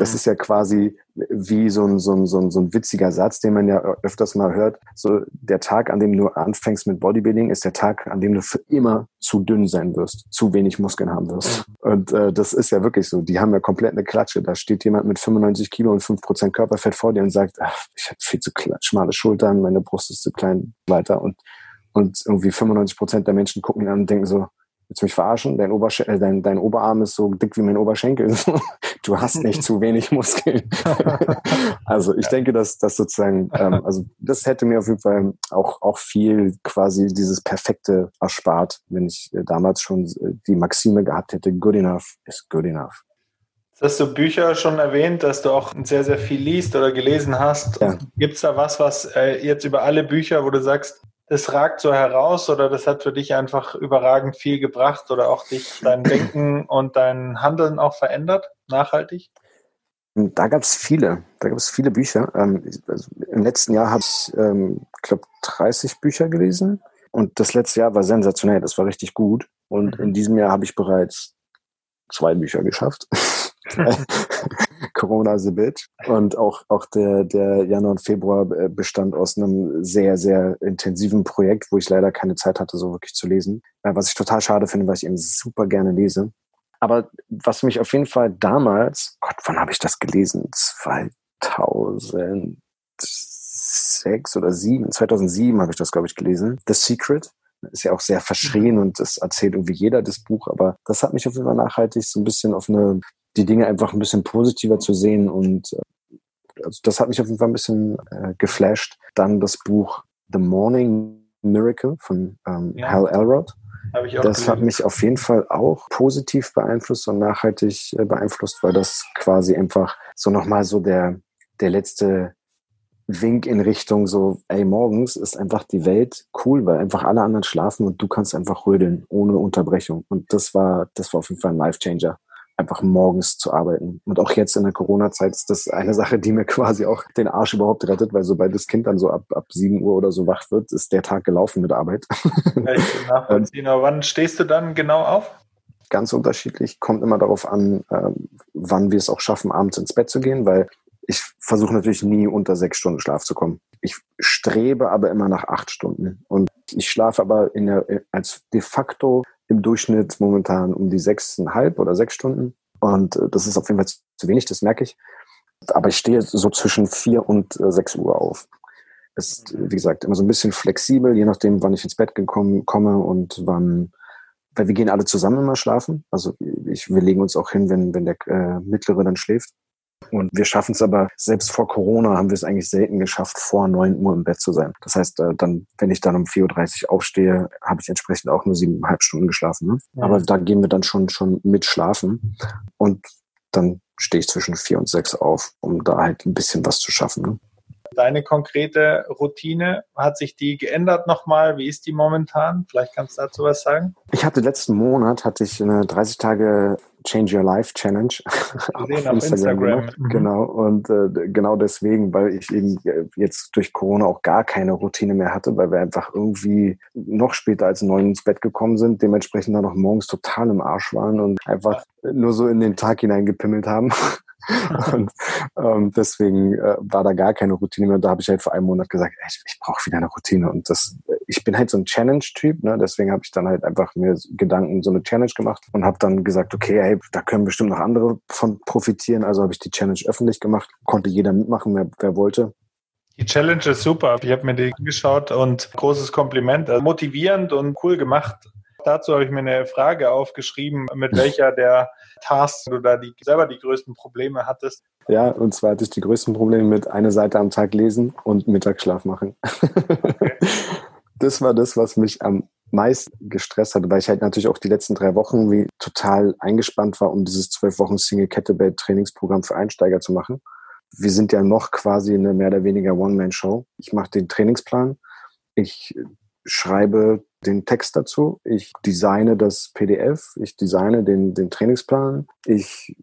Das mhm. ist ja quasi wie so ein, so, ein, so, ein, so ein witziger Satz, den man ja öfters mal hört. So, der Tag, an dem du anfängst mit Bodybuilding, ist der Tag, an dem du für immer zu dünn sein wirst, zu wenig Muskeln haben wirst. Und äh, das ist ja wirklich so. Die haben ja komplett eine Klatsche. Da steht jemand mit 95 Kilo und 5% Körperfett vor dir und sagt, ach, ich habe viel zu schmale Schultern, meine Brust ist zu klein, weiter. Und, und irgendwie 95% der Menschen gucken ihn an und denken so, willst du mich verarschen? Dein, Obersch äh, dein, dein Oberarm ist so dick wie mein Oberschenkel. [LAUGHS] du hast nicht zu wenig Muskeln. [LAUGHS] also ich denke, dass das sozusagen, ähm, also das hätte mir auf jeden Fall auch, auch viel quasi dieses Perfekte erspart, wenn ich äh, damals schon äh, die Maxime gehabt hätte, good enough is good enough. Hast du Bücher schon erwähnt, dass du auch sehr, sehr viel liest oder gelesen hast? Ja. Gibt es da was, was äh, jetzt über alle Bücher, wo du sagst, das ragt so heraus oder das hat für dich einfach überragend viel gebracht oder auch dich, dein Denken und dein Handeln auch verändert, nachhaltig? Da gab es viele, da gab es viele Bücher. Ähm, also Im letzten Jahr habe ich, ähm, glaube 30 Bücher gelesen und das letzte Jahr war sensationell, das war richtig gut. Und mhm. in diesem Jahr habe ich bereits zwei Bücher geschafft. [LAUGHS] Corona is a bitch. Und auch, auch der, der Januar und Februar äh, bestand aus einem sehr, sehr intensiven Projekt, wo ich leider keine Zeit hatte, so wirklich zu lesen. Äh, was ich total schade finde, weil ich eben super gerne lese. Aber was mich auf jeden Fall damals, Gott, wann habe ich das gelesen? 2007 2006 oder 7, 2007 habe ich das, glaube ich, gelesen. The Secret. Ist ja auch sehr verschrien und das erzählt irgendwie jeder das Buch, aber das hat mich auf jeden Fall nachhaltig so ein bisschen auf eine, die Dinge einfach ein bisschen positiver zu sehen und äh, also das hat mich auf jeden Fall ein bisschen äh, geflasht. Dann das Buch The Morning Miracle von ähm, ja. Hal Elrod. das hat mich auf jeden Fall auch positiv beeinflusst und nachhaltig äh, beeinflusst, weil das quasi einfach so nochmal so der, der letzte Wink in Richtung so, ey, morgens ist einfach die Welt cool, weil einfach alle anderen schlafen und du kannst einfach rödeln ohne Unterbrechung. Und das war, das war auf jeden Fall ein Life-Changer, einfach morgens zu arbeiten. Und auch jetzt in der Corona-Zeit ist das eine Sache, die mir quasi auch den Arsch überhaupt rettet, weil sobald das Kind dann so ab, ab 7 Uhr oder so wach wird, ist der Tag gelaufen mit Arbeit. [LAUGHS] Ja, wann stehst du dann genau auf? Ganz unterschiedlich, kommt immer darauf an, äh, wann wir es auch schaffen, abends ins Bett zu gehen, weil ich versuche natürlich nie unter sechs Stunden Schlaf zu kommen. Ich strebe aber immer nach acht Stunden. Und ich schlafe aber in der, als de facto im Durchschnitt momentan um die sechseinhalb oder sechs Stunden. Und äh, das ist auf jeden Fall zu wenig, das merke ich. Aber ich stehe so zwischen vier und äh, sechs Uhr auf. Ist, wie gesagt, immer so ein bisschen flexibel, je nachdem, wann ich ins Bett gekommen, komme und wann, weil wir gehen alle zusammen immer schlafen. Also ich, wir legen uns auch hin, wenn, wenn der äh, Mittlere dann schläft. Und wir schaffen es aber, selbst vor Corona haben wir es eigentlich selten geschafft, vor neun Uhr im Bett zu sein. Das heißt, äh, dann, wenn ich dann um 4.30 Uhr aufstehe, habe ich entsprechend auch nur siebeneinhalb Stunden geschlafen. Ne? Ja. Aber da gehen wir dann schon, schon mit schlafen. Und dann stehe ich zwischen vier und sechs auf, um da halt ein bisschen was zu schaffen. Ne? Deine konkrete Routine, hat sich die geändert nochmal? Wie ist die momentan? Vielleicht kannst du dazu was sagen? Ich hatte letzten Monat hatte ich eine 30 Tage Change Your Life Challenge auf, Instagram, Instagram. Mhm. Genau und äh, genau deswegen, weil ich eben jetzt durch Corona auch gar keine Routine mehr hatte, weil wir einfach irgendwie noch später als neun ins Bett gekommen sind, dementsprechend dann noch morgens total im Arsch waren und einfach nur so in den Tag hineingepimmelt haben. [LAUGHS] und ähm, deswegen äh, war da gar keine Routine mehr. Da habe ich halt vor einem Monat gesagt, ey, ich, ich brauche wieder eine Routine. Und das, ich bin halt so ein Challenge-Typ, ne? deswegen habe ich dann halt einfach mir Gedanken so eine Challenge gemacht und habe dann gesagt, okay, hey, da können bestimmt noch andere von profitieren. Also habe ich die Challenge öffentlich gemacht, konnte jeder mitmachen, wer, wer wollte. Die Challenge ist super. Ich habe mir die angeschaut und großes Kompliment. Also motivierend und cool gemacht. Dazu habe ich mir eine Frage aufgeschrieben, mit welcher der Tasks du da die, selber die größten Probleme hattest. Ja, und zwar hatte ich die größten Probleme mit einer Seite am Tag lesen und Mittagsschlaf machen. Okay. [LAUGHS] Das war das, was mich am meisten gestresst hatte, weil ich halt natürlich auch die letzten drei Wochen wie total eingespannt war, um dieses zwölf Wochen Single Kettlebell Trainingsprogramm für Einsteiger zu machen. Wir sind ja noch quasi eine mehr oder weniger One-Man-Show. Ich mache den Trainingsplan, ich schreibe den Text dazu, ich designe das PDF, ich designe den, den Trainingsplan, ich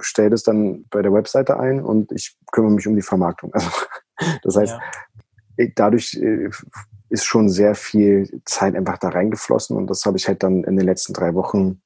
stelle das dann bei der Webseite ein und ich kümmere mich um die Vermarktung. [LAUGHS] Also, das heißt, ja. dadurch äh, ist schon sehr viel Zeit einfach da reingeflossen und das habe ich halt dann in den letzten drei Wochen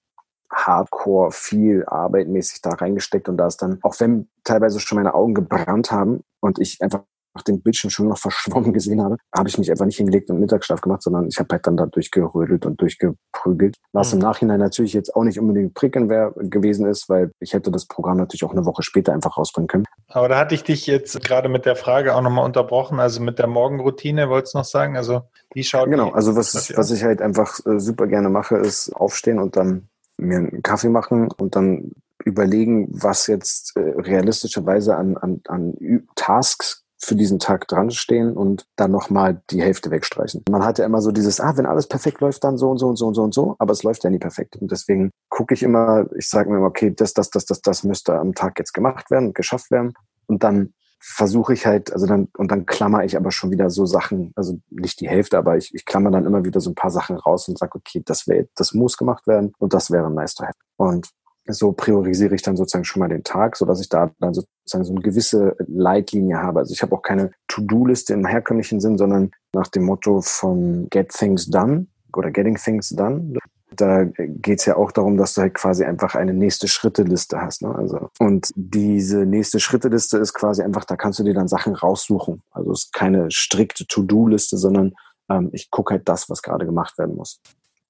hardcore viel arbeitmäßig da reingesteckt und da ist dann, auch wenn teilweise schon meine Augen gebrannt haben und ich einfach nach dem Bildschirm schon noch [LAUGHS] verschwommen gesehen habe, habe ich mich einfach nicht hingelegt und Mittagsschlaf gemacht, sondern ich habe halt dann da durchgerödelt und durchgeprügelt. Was mhm. im Nachhinein natürlich jetzt auch nicht unbedingt prickeln wäre gewesen ist, weil ich hätte das Programm natürlich auch eine Woche später einfach rausbringen können. Aber da hatte ich dich jetzt gerade mit der Frage auch nochmal unterbrochen, also mit der Morgenroutine, wolltest du noch sagen? Also wie schaut Genau, also was, was ich halt einfach äh, super gerne mache, ist aufstehen und dann mir einen Kaffee machen und dann überlegen, was jetzt äh, realistischerweise an, an, an Tasks für diesen Tag dran stehen und dann nochmal die Hälfte wegstreichen. Man hat ja immer so dieses, ah, wenn alles perfekt läuft, dann so und so und so und so und so, aber es läuft ja nie perfekt. Und deswegen gucke ich immer, ich sage mir immer, okay, das, das, das, das, das müsste am Tag jetzt gemacht werden, geschafft werden. Und dann versuche ich halt, also dann, und dann klammer ich aber schon wieder so Sachen, also nicht die Hälfte, aber ich, ich klammer dann immer wieder so ein paar Sachen raus und sage, okay, das wäre, das muss gemacht werden und das wäre nice to have. Und so priorisiere ich dann sozusagen schon mal den Tag, so dass ich da dann sozusagen so eine gewisse Leitlinie habe. Also ich habe auch keine To-Do-Liste im herkömmlichen Sinn, sondern nach dem Motto von Get Things Done oder Getting Things Done. Da geht es ja auch darum, dass du halt quasi einfach eine nächste Schritteliste hast. Ne? Also, und diese nächste Schritteliste ist quasi einfach, da kannst du dir dann Sachen raussuchen. Also es ist keine strikte To-Do-Liste, sondern ähm, ich gucke halt das, was gerade gemacht werden muss.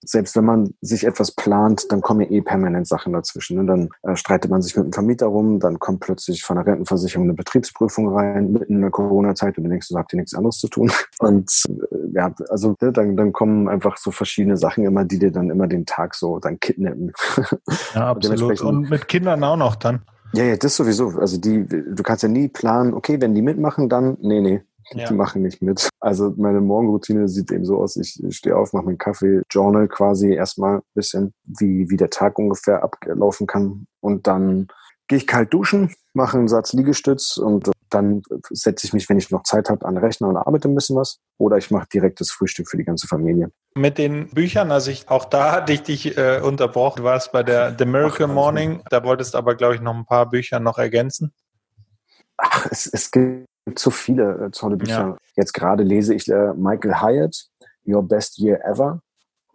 Selbst wenn man sich etwas plant, dann kommen ja eh permanent Sachen dazwischen. Und ne? dann äh, streitet man sich mit dem Vermieter rum, dann kommt plötzlich von der Rentenversicherung eine Betriebsprüfung rein, mitten in der Corona-Zeit und du denkst, du habt ihr nichts anderes zu tun. [LAUGHS] Und äh, ja, also ne, dann, dann kommen einfach so verschiedene Sachen immer, die dir dann immer den Tag so dann kidnappen. [LAUGHS] Ja, absolut. Und, und mit Kindern auch noch dann. Ja, ja, das sowieso. Also die, du kannst ja nie planen, okay, wenn die mitmachen, dann, nee, nee, ja. Die machen nicht mit. Also meine Morgenroutine sieht eben so aus, ich stehe auf, mache meinen Kaffee, journal quasi erstmal ein bisschen, wie, wie der Tag ungefähr ablaufen kann. Und dann gehe ich kalt duschen, mache einen Satz Liegestütz und dann setze ich mich, wenn ich noch Zeit habe, an den Rechner und arbeite ein bisschen was. Oder ich mache direkt das Frühstück für die ganze Familie. Mit den Büchern, also ich, auch da hatte ich dich äh, unterbrochen. Du warst bei der The Miracle Ach, Morning. Da wolltest aber, glaube ich, noch ein paar Bücher noch ergänzen. Ach, es, es gibt zu viele äh, tolle Bücher. Ja. Jetzt gerade lese ich äh, Michael Hyatt, Your Best Year Ever.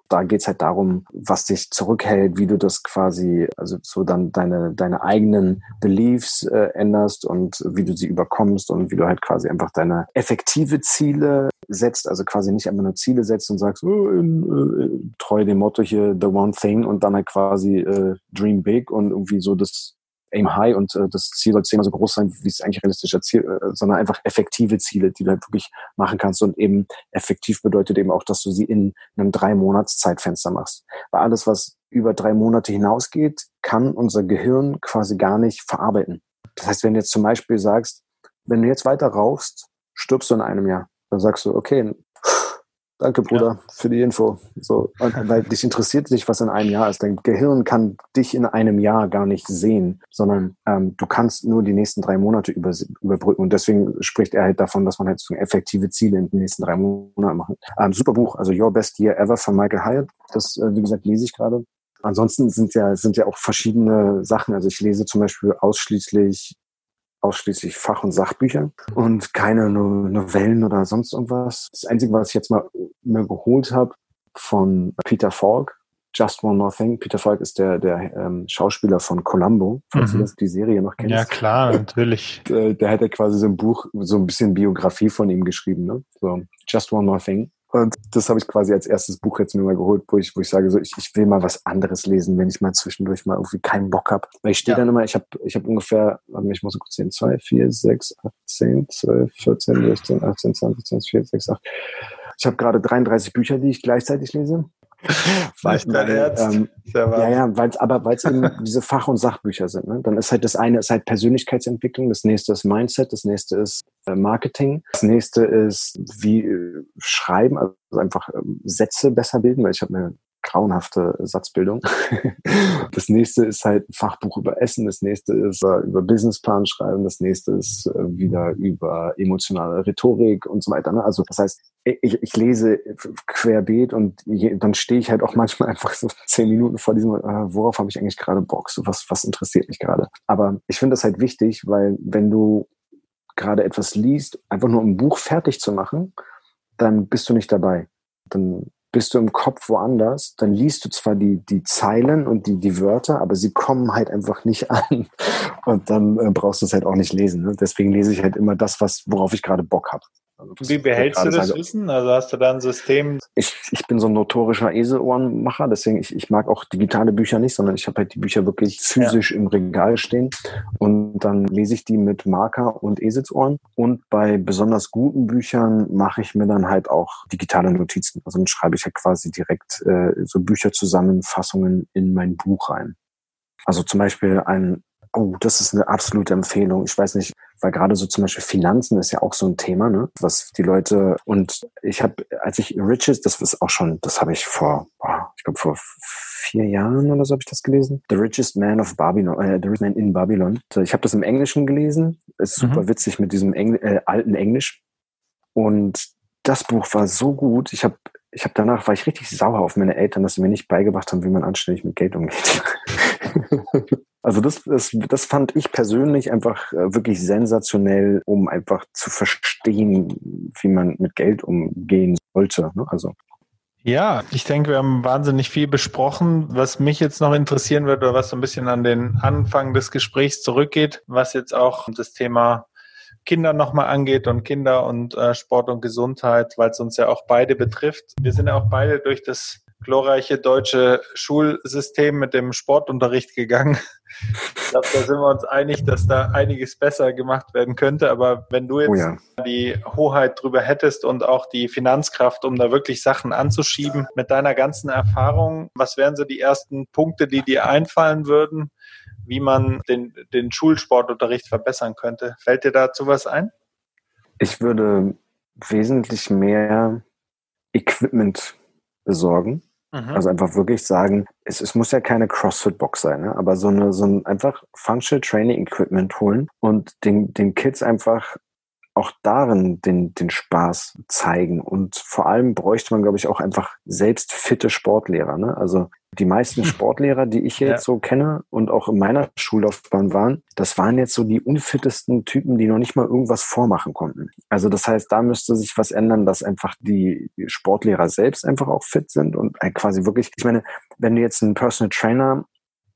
Da geht's halt darum, was dich zurückhält, wie du das quasi, also so dann deine, deine eigenen Beliefs äh, änderst und wie du sie überkommst und wie du halt quasi einfach deine effektive Ziele setzt, also quasi nicht einfach nur Ziele setzt und sagst, oh, in, äh, treu dem Motto hier, the one thing und dann halt quasi äh, dream big und irgendwie so das aim high und äh, das Ziel soll zehnmal so groß sein, wie es eigentlich realistisch Ziel, äh, sondern einfach effektive Ziele, die du halt wirklich machen kannst. Und eben effektiv bedeutet eben auch, dass du sie in einem drei Monats Zeitfenster machst. Weil alles, was über drei Monate hinausgeht, kann unser Gehirn quasi gar nicht verarbeiten. Das heißt, wenn du jetzt zum Beispiel sagst, wenn du jetzt weiter rauchst, stirbst du in einem Jahr. Dann sagst du, okay, Danke, Bruder, ja. für die Info. So, [LAUGHS] weil dich interessiert dich, was in einem Jahr ist. Dein Gehirn kann dich in einem Jahr gar nicht sehen, sondern ähm, du kannst nur die nächsten drei Monate über, überbrücken. Und deswegen spricht er halt davon, dass man halt so effektive Ziele in den nächsten drei Monaten macht. Ähm, super Buch, also Your Best Year Ever von Michael Hyatt. Das, äh, wie gesagt, lese ich gerade. Ansonsten sind ja, sind ja auch verschiedene Sachen. Also ich lese zum Beispiel ausschließlich ausschließlich Fach- und Sachbücher und keine no Novellen oder sonst irgendwas. Das Einzige, was ich jetzt mal mir geholt habe von Peter Falk, Just One More Thing. Peter Falk ist der, der ähm, Schauspieler von Columbo, falls mhm. du das, die Serie noch kennst. Ja, klar, [LAUGHS] natürlich. der, der hat ja quasi so ein Buch, so ein bisschen Biografie von ihm geschrieben, ne? So, Just One More Thing. Und das habe ich quasi als erstes Buch jetzt mir mal geholt, wo ich, wo ich sage, so ich, ich will mal was anderes lesen, wenn ich mal zwischendurch mal irgendwie keinen Bock habe. Weil ich stehe ja. dann immer, ich habe ich hab ungefähr, ich muss kurz sehen, zwei, vier, sechs, acht, zehn, zwölf, vierzehn, sechzehn, achtzehn, zwanzig, zwanzig, vier, sechs, acht. Ich habe gerade 33 Bücher, die ich gleichzeitig lese. [LAUGHS] weil, weil, ähm, ja, ja, weil aber weil es eben [LAUGHS] diese Fach- und Sachbücher sind. Ne? Dann ist halt das eine ist halt Persönlichkeitsentwicklung, das nächste ist Mindset, das nächste ist äh, Marketing, das nächste ist wie äh, schreiben, also einfach äh, Sätze besser bilden, weil ich habe mir grauenhafte Satzbildung. [LAUGHS] das nächste ist halt ein Fachbuch über Essen, das nächste ist äh, über Businessplan schreiben, das nächste ist äh, wieder über emotionale Rhetorik und so weiter. Ne? Also das heißt, ich, ich lese querbeet und je, dann stehe ich halt auch manchmal [LAUGHS] einfach so zehn Minuten vor diesem, äh, worauf habe ich eigentlich gerade Bock, so was, was interessiert mich gerade. Aber ich finde das halt wichtig, weil wenn du gerade etwas liest, einfach nur ein Buch fertig zu machen, dann bist du nicht dabei. Dann bist du im Kopf woanders, dann liest du zwar die, die Zeilen und die, die Wörter, aber sie kommen halt einfach nicht [LAUGHS] an. Und dann äh, brauchst du es halt auch nicht lesen. Ne? Deswegen lese ich halt immer das, was, worauf ich gerade Bock habe. Also Wie behältst du das sage, Wissen? Also hast du da ein System? Ich, ich bin so ein notorischer Eselohrenmacher, deswegen ich, ich mag auch digitale Bücher nicht, sondern ich habe halt die Bücher wirklich physisch ja. im Regal stehen und dann lese ich die mit Marker und Eselsohren. Und bei besonders guten Büchern mache ich mir dann halt auch digitale Notizen. Also dann schreibe ich halt quasi direkt äh, so Bücherzusammenfassungen in mein Buch rein. Also zum Beispiel ein Oh, das ist eine absolute Empfehlung. Ich weiß nicht, weil gerade so zum Beispiel Finanzen ist ja auch so ein Thema, ne? Was die Leute und ich habe, als ich Riches, das ist auch schon, das habe ich vor, ich glaube vor vier Jahren oder so habe ich das gelesen. The Richest Man of Babylon, äh, The Richest Man in Babylon. Ich habe das im Englischen gelesen. Ist super mhm. witzig mit diesem Engl äh, alten Englisch. Und das Buch war so gut. Ich habe ich habe danach war ich richtig sauer auf meine Eltern, dass sie mir nicht beigebracht haben, wie man anständig mit Geld umgeht. [LAUGHS] Also das, das, das fand ich persönlich einfach äh, wirklich sensationell, um einfach zu verstehen, wie man mit Geld umgehen sollte. Ne? Also ja, ich denke, wir haben wahnsinnig viel besprochen. Was mich jetzt noch interessieren wird oder was so ein bisschen an den Anfang des Gesprächs zurückgeht, was jetzt auch das Thema Kinder nochmal angeht und Kinder und äh, Sport und Gesundheit, weil es uns ja auch beide betrifft. Wir sind ja auch beide durch das glorreiche deutsche Schulsystem mit dem Sportunterricht gegangen. Ich glaube, da sind wir uns einig, dass da einiges besser gemacht werden könnte. Aber wenn du jetzt oh ja. die Hoheit drüber hättest und auch die Finanzkraft, um da wirklich Sachen anzuschieben, mit deiner ganzen Erfahrung, was wären so die ersten Punkte, die dir einfallen würden, wie man den, den Schulsportunterricht verbessern könnte? Fällt dir dazu was ein? Ich würde wesentlich mehr Equipment besorgen Mhm. Also einfach wirklich sagen, es, es muss ja keine CrossFit-Box sein, ne? aber so eine so ein einfach Functional Training Equipment holen und den, den Kids einfach auch darin den, den Spaß zeigen. Und vor allem bräuchte man, glaube ich, auch einfach selbst fitte Sportlehrer. Ne? Also die meisten Sportlehrer, die ich jetzt ja. so kenne und auch in meiner Schullaufbahn waren, das waren jetzt so die unfittesten Typen, die noch nicht mal irgendwas vormachen konnten. Also das heißt, da müsste sich was ändern, dass einfach die Sportlehrer selbst einfach auch fit sind und quasi wirklich, ich meine, wenn du jetzt einen Personal Trainer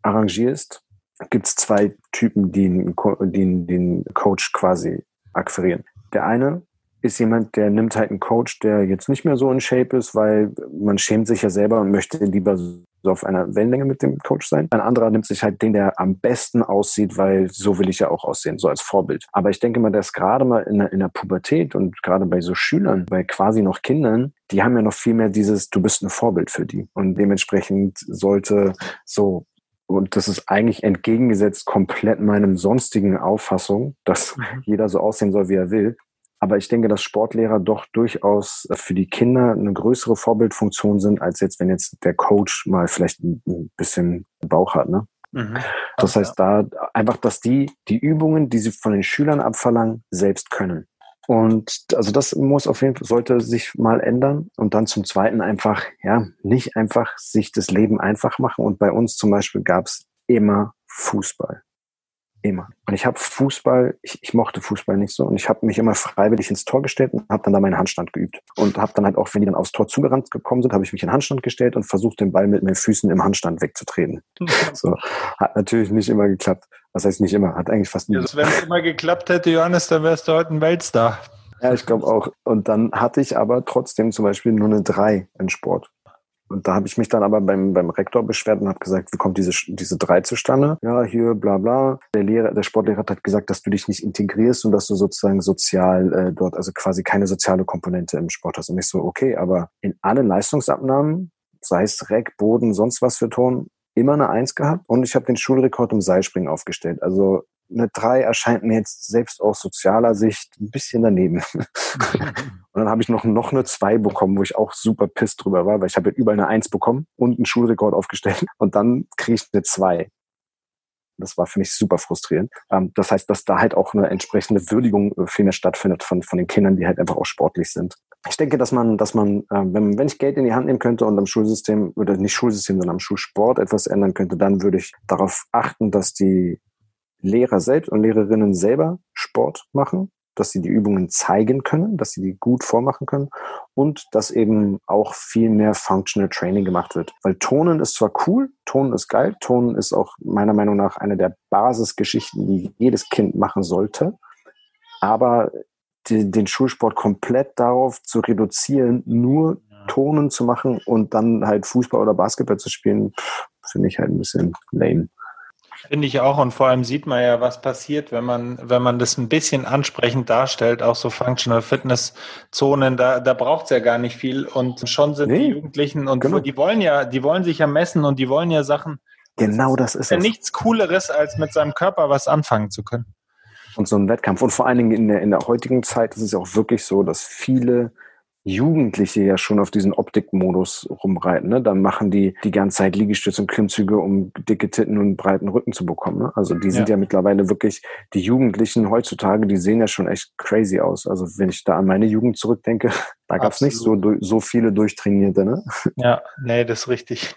arrangierst, gibt es zwei Typen, die den, den Coach quasi akquirieren. Der eine ist jemand, der nimmt halt einen Coach, der jetzt nicht mehr so in Shape ist, weil man schämt sich ja selber und möchte lieber so auf einer Wellenlänge mit dem Coach sein. Ein anderer nimmt sich halt den, der am besten aussieht, weil so will ich ja auch aussehen, so als Vorbild. Aber ich denke mal, dass gerade mal in der, in der Pubertät und gerade bei so Schülern, bei quasi noch Kindern, die haben ja noch viel mehr dieses, du bist ein Vorbild für die. Und dementsprechend sollte so und das ist eigentlich entgegengesetzt komplett meinem sonstigen Auffassung, dass mhm. jeder so aussehen soll, wie er will. Aber ich denke, dass Sportlehrer doch durchaus für die Kinder eine größere Vorbildfunktion sind, als jetzt, wenn jetzt der Coach mal vielleicht ein bisschen Bauch hat. Ne? Mhm. Das heißt, da einfach, dass die die Übungen, die sie von den Schülern abverlangen, selbst können. Und also das muss auf jeden Fall, sollte sich mal ändern. Und dann zum Zweiten einfach, ja, nicht einfach sich das Leben einfach machen. Und bei uns zum Beispiel gab es immer Fußball. Immer. Und ich habe Fußball, ich, ich, mochte Fußball nicht so und ich habe mich immer freiwillig ins Tor gestellt und habe dann da meinen Handstand geübt. Und habe dann halt auch, wenn die dann aufs Tor zugerannt gekommen sind, habe ich mich in Handstand gestellt und versucht, den Ball mit meinen Füßen im Handstand wegzutreten. so. Hat natürlich nicht immer geklappt. Was heißt nicht immer? Hat eigentlich fast nie. Also, wenn es immer geklappt hätte, Johannes, dann wärst du heute ein Weltstar. Ja, ich glaube auch. Und dann hatte ich aber trotzdem zum Beispiel nur eine 3 in Sport. Und da habe ich mich dann aber beim, beim Rektor beschwert und habe gesagt, wie kommt diese, diese drei zustande? Ja, hier, bla bla. Der Lehrer, der Sportlehrer hat gesagt, dass du dich nicht integrierst und dass du sozusagen sozial äh, dort, also quasi keine soziale Komponente im Sport hast. Und ich so, okay, aber in allen Leistungsabnahmen, sei es Reck, Boden, sonst was für Ton, immer eine Eins gehabt und ich habe den Schulrekord im Seilspringen aufgestellt. Also eine 3 erscheint mir jetzt selbst aus sozialer Sicht ein bisschen daneben. [LAUGHS] und dann habe ich noch, noch eine 2 bekommen, wo ich auch super piss drüber war, weil ich habe ja überall eine 1 bekommen und einen Schulrekord aufgestellt [LAUGHS] und dann kriege ich eine 2. Das war für mich super frustrierend. Ähm, das heißt, dass da halt auch eine entsprechende Würdigung äh, viel mehr stattfindet von, von den Kindern, die halt einfach auch sportlich sind. Ich denke, dass man, dass man, ähm, wenn, wenn ich Geld in die Hand nehmen könnte und am Schulsystem, oder nicht Schulsystem, sondern am Schulsport etwas ändern könnte, dann würde ich darauf achten, dass die Lehrer selbst und Lehrerinnen selber Sport machen, dass sie die Übungen zeigen können, dass sie die gut vormachen können und dass eben auch viel mehr Functional Training gemacht wird. Weil Tonen ist zwar cool, Tonen ist geil, Tonen ist auch meiner Meinung nach eine der Basisgeschichten, die jedes Kind machen sollte, aber die, den Schulsport komplett darauf zu reduzieren, nur Tonen zu machen und dann halt Fußball oder Basketball zu spielen, finde ich halt ein bisschen lame. Finde ich auch und vor allem sieht man ja, was passiert, wenn man, wenn man das ein bisschen ansprechend darstellt, auch so Functional Fitness Zonen, da, da braucht es ja gar nicht viel und schon sind nee, die Jugendlichen und genau. die wollen ja, die wollen sich ja messen und die wollen ja Sachen. Genau das ist ja nichts Cooleres, als mit seinem Körper was anfangen zu können. Und so ein Wettkampf. Und vor allen Dingen in der, in der heutigen Zeit ist es ja auch wirklich so, dass viele Jugendliche ja schon auf diesen Optikmodus rumreiten. Ne? Dann machen die die ganze Zeit Liegestütze und Klimmzüge, um dicke Titten und breiten Rücken zu bekommen. Ne? Also die sind ja. ja mittlerweile wirklich, die Jugendlichen heutzutage, die sehen ja schon echt crazy aus. Also wenn ich da an meine Jugend zurückdenke, [LAUGHS] da gab es nicht so, so viele Durchtrainierte. Ne? Ja, nee, das ist richtig.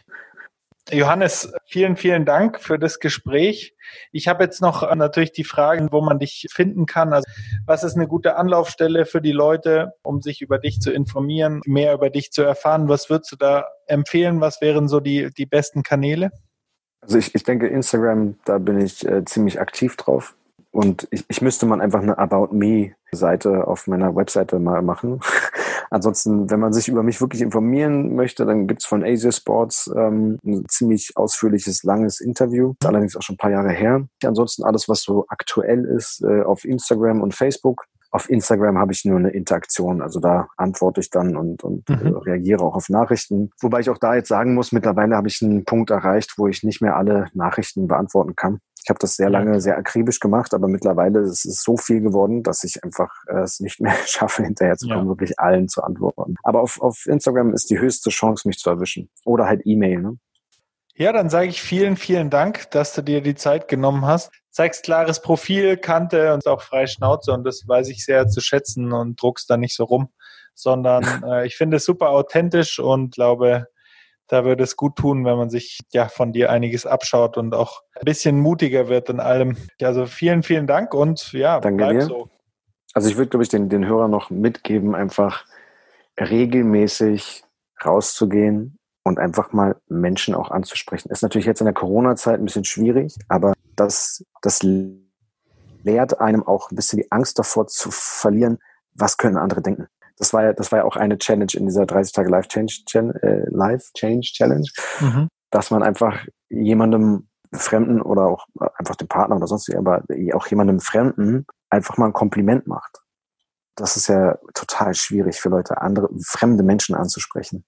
Johannes, vielen, vielen Dank für das Gespräch. Ich habe jetzt noch natürlich die Fragen, wo man dich finden kann. Also, was ist eine gute Anlaufstelle für die Leute, um sich über dich zu informieren, mehr über dich zu erfahren? Was würdest du da empfehlen? Was wären so die, die besten Kanäle? Also ich, ich denke, Instagram, da bin ich äh, ziemlich aktiv drauf. Und ich, ich müsste mal einfach eine About Me Seite auf meiner Webseite mal machen. [LAUGHS] Ansonsten, wenn man sich über mich wirklich informieren möchte, dann gibt's von Asia Sports ähm, ein ziemlich ausführliches, langes Interview. Allerdings auch schon ein paar Jahre her. Ansonsten alles, was so aktuell ist, äh, auf Instagram und Facebook. Auf Instagram habe ich nur eine Interaktion, also da antworte ich dann und, und mhm. äh, reagiere auch auf Nachrichten. Wobei ich auch da jetzt sagen muss, mittlerweile habe ich einen Punkt erreicht, wo ich nicht mehr alle Nachrichten beantworten kann. Ich habe das sehr lange sehr akribisch gemacht, aber mittlerweile ist es so viel geworden, dass ich einfach äh, es nicht mehr [LAUGHS] schaffe, hinterherzukommen, ja. wirklich allen zu antworten. Aber auf, auf Instagram ist die höchste Chance, mich zu erwischen. Oder halt E-Mail. Ne? Ja, dann sage ich vielen, vielen Dank, dass du dir die Zeit genommen hast. Zeigst klares Profil, Kante und auch freie Schnauze und das weiß ich sehr zu schätzen und druckst da nicht so rum, sondern [LAUGHS] äh, ich finde es super authentisch und glaube, da würde es gut tun, wenn man sich ja von dir einiges abschaut und auch ein bisschen mutiger wird in allem. Also vielen, vielen Dank und ja, Danke bleib dir. so. Also ich würde, glaube ich, den, den Hörern noch mitgeben, einfach regelmäßig rauszugehen, und einfach mal Menschen auch anzusprechen. Ist natürlich jetzt in der Corona-Zeit ein bisschen schwierig, aber das, das lehrt einem auch ein bisschen die Angst davor zu verlieren, was können andere denken. Das war ja, das war ja auch eine Challenge in dieser 30 Tage Life Change, äh, Life Change Challenge, mhm. dass man einfach jemandem Fremden oder auch einfach dem Partner oder sonst wie, aber auch jemandem Fremden einfach mal ein Kompliment macht. Das ist ja total schwierig für Leute, andere fremde Menschen anzusprechen.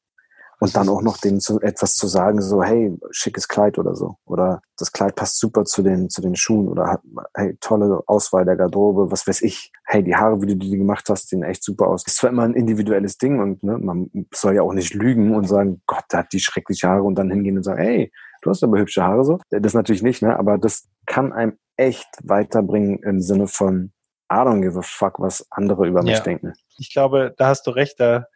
Und dann auch noch denen zu, etwas zu sagen, so, hey, schickes Kleid oder so. Oder das Kleid passt super zu den, zu den Schuhen. Oder hey, tolle Auswahl der Garderobe, was weiß ich. Hey, die Haare, wie du die gemacht hast, sehen echt super aus. Ist zwar immer ein individuelles Ding und ne, man soll ja auch nicht lügen und sagen, Gott, der hat die schreckliche Haare und dann hingehen und sagen, hey, du hast aber hübsche Haare so. Das natürlich nicht, ne? Aber das kann einem echt weiterbringen im Sinne von, I don't give a fuck, was andere über mich denken. Ich glaube, da hast du recht. Da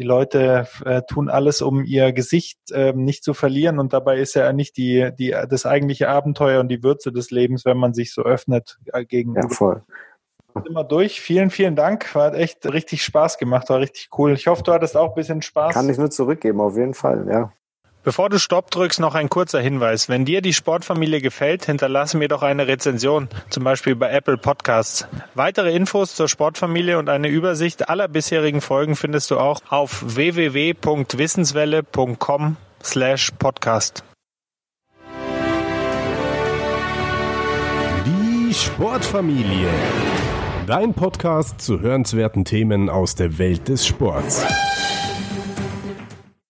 die Leute äh, tun alles, um ihr Gesicht äh, nicht zu verlieren und dabei ist ja nicht die, die, das eigentliche Abenteuer und die Würze des Lebens, wenn man sich so öffnet äh, gegen. Ja, voll. Immer durch. Vielen, vielen Dank. Hat echt richtig Spaß gemacht, war richtig cool. Ich hoffe, du hattest auch ein bisschen Spaß. Kann ich nur zurückgeben, auf jeden Fall, ja. Bevor du Stopp drückst, noch ein kurzer Hinweis. Wenn dir die Sportfamilie gefällt, hinterlasse mir doch eine Rezension, zum Beispiel bei Apple Podcasts. Weitere Infos zur Sportfamilie und eine Übersicht aller bisherigen Folgen findest du auch auf www.wissenswelle.com slash podcast. Die Sportfamilie. Dein Podcast zu hörenswerten Themen aus der Welt des Sports.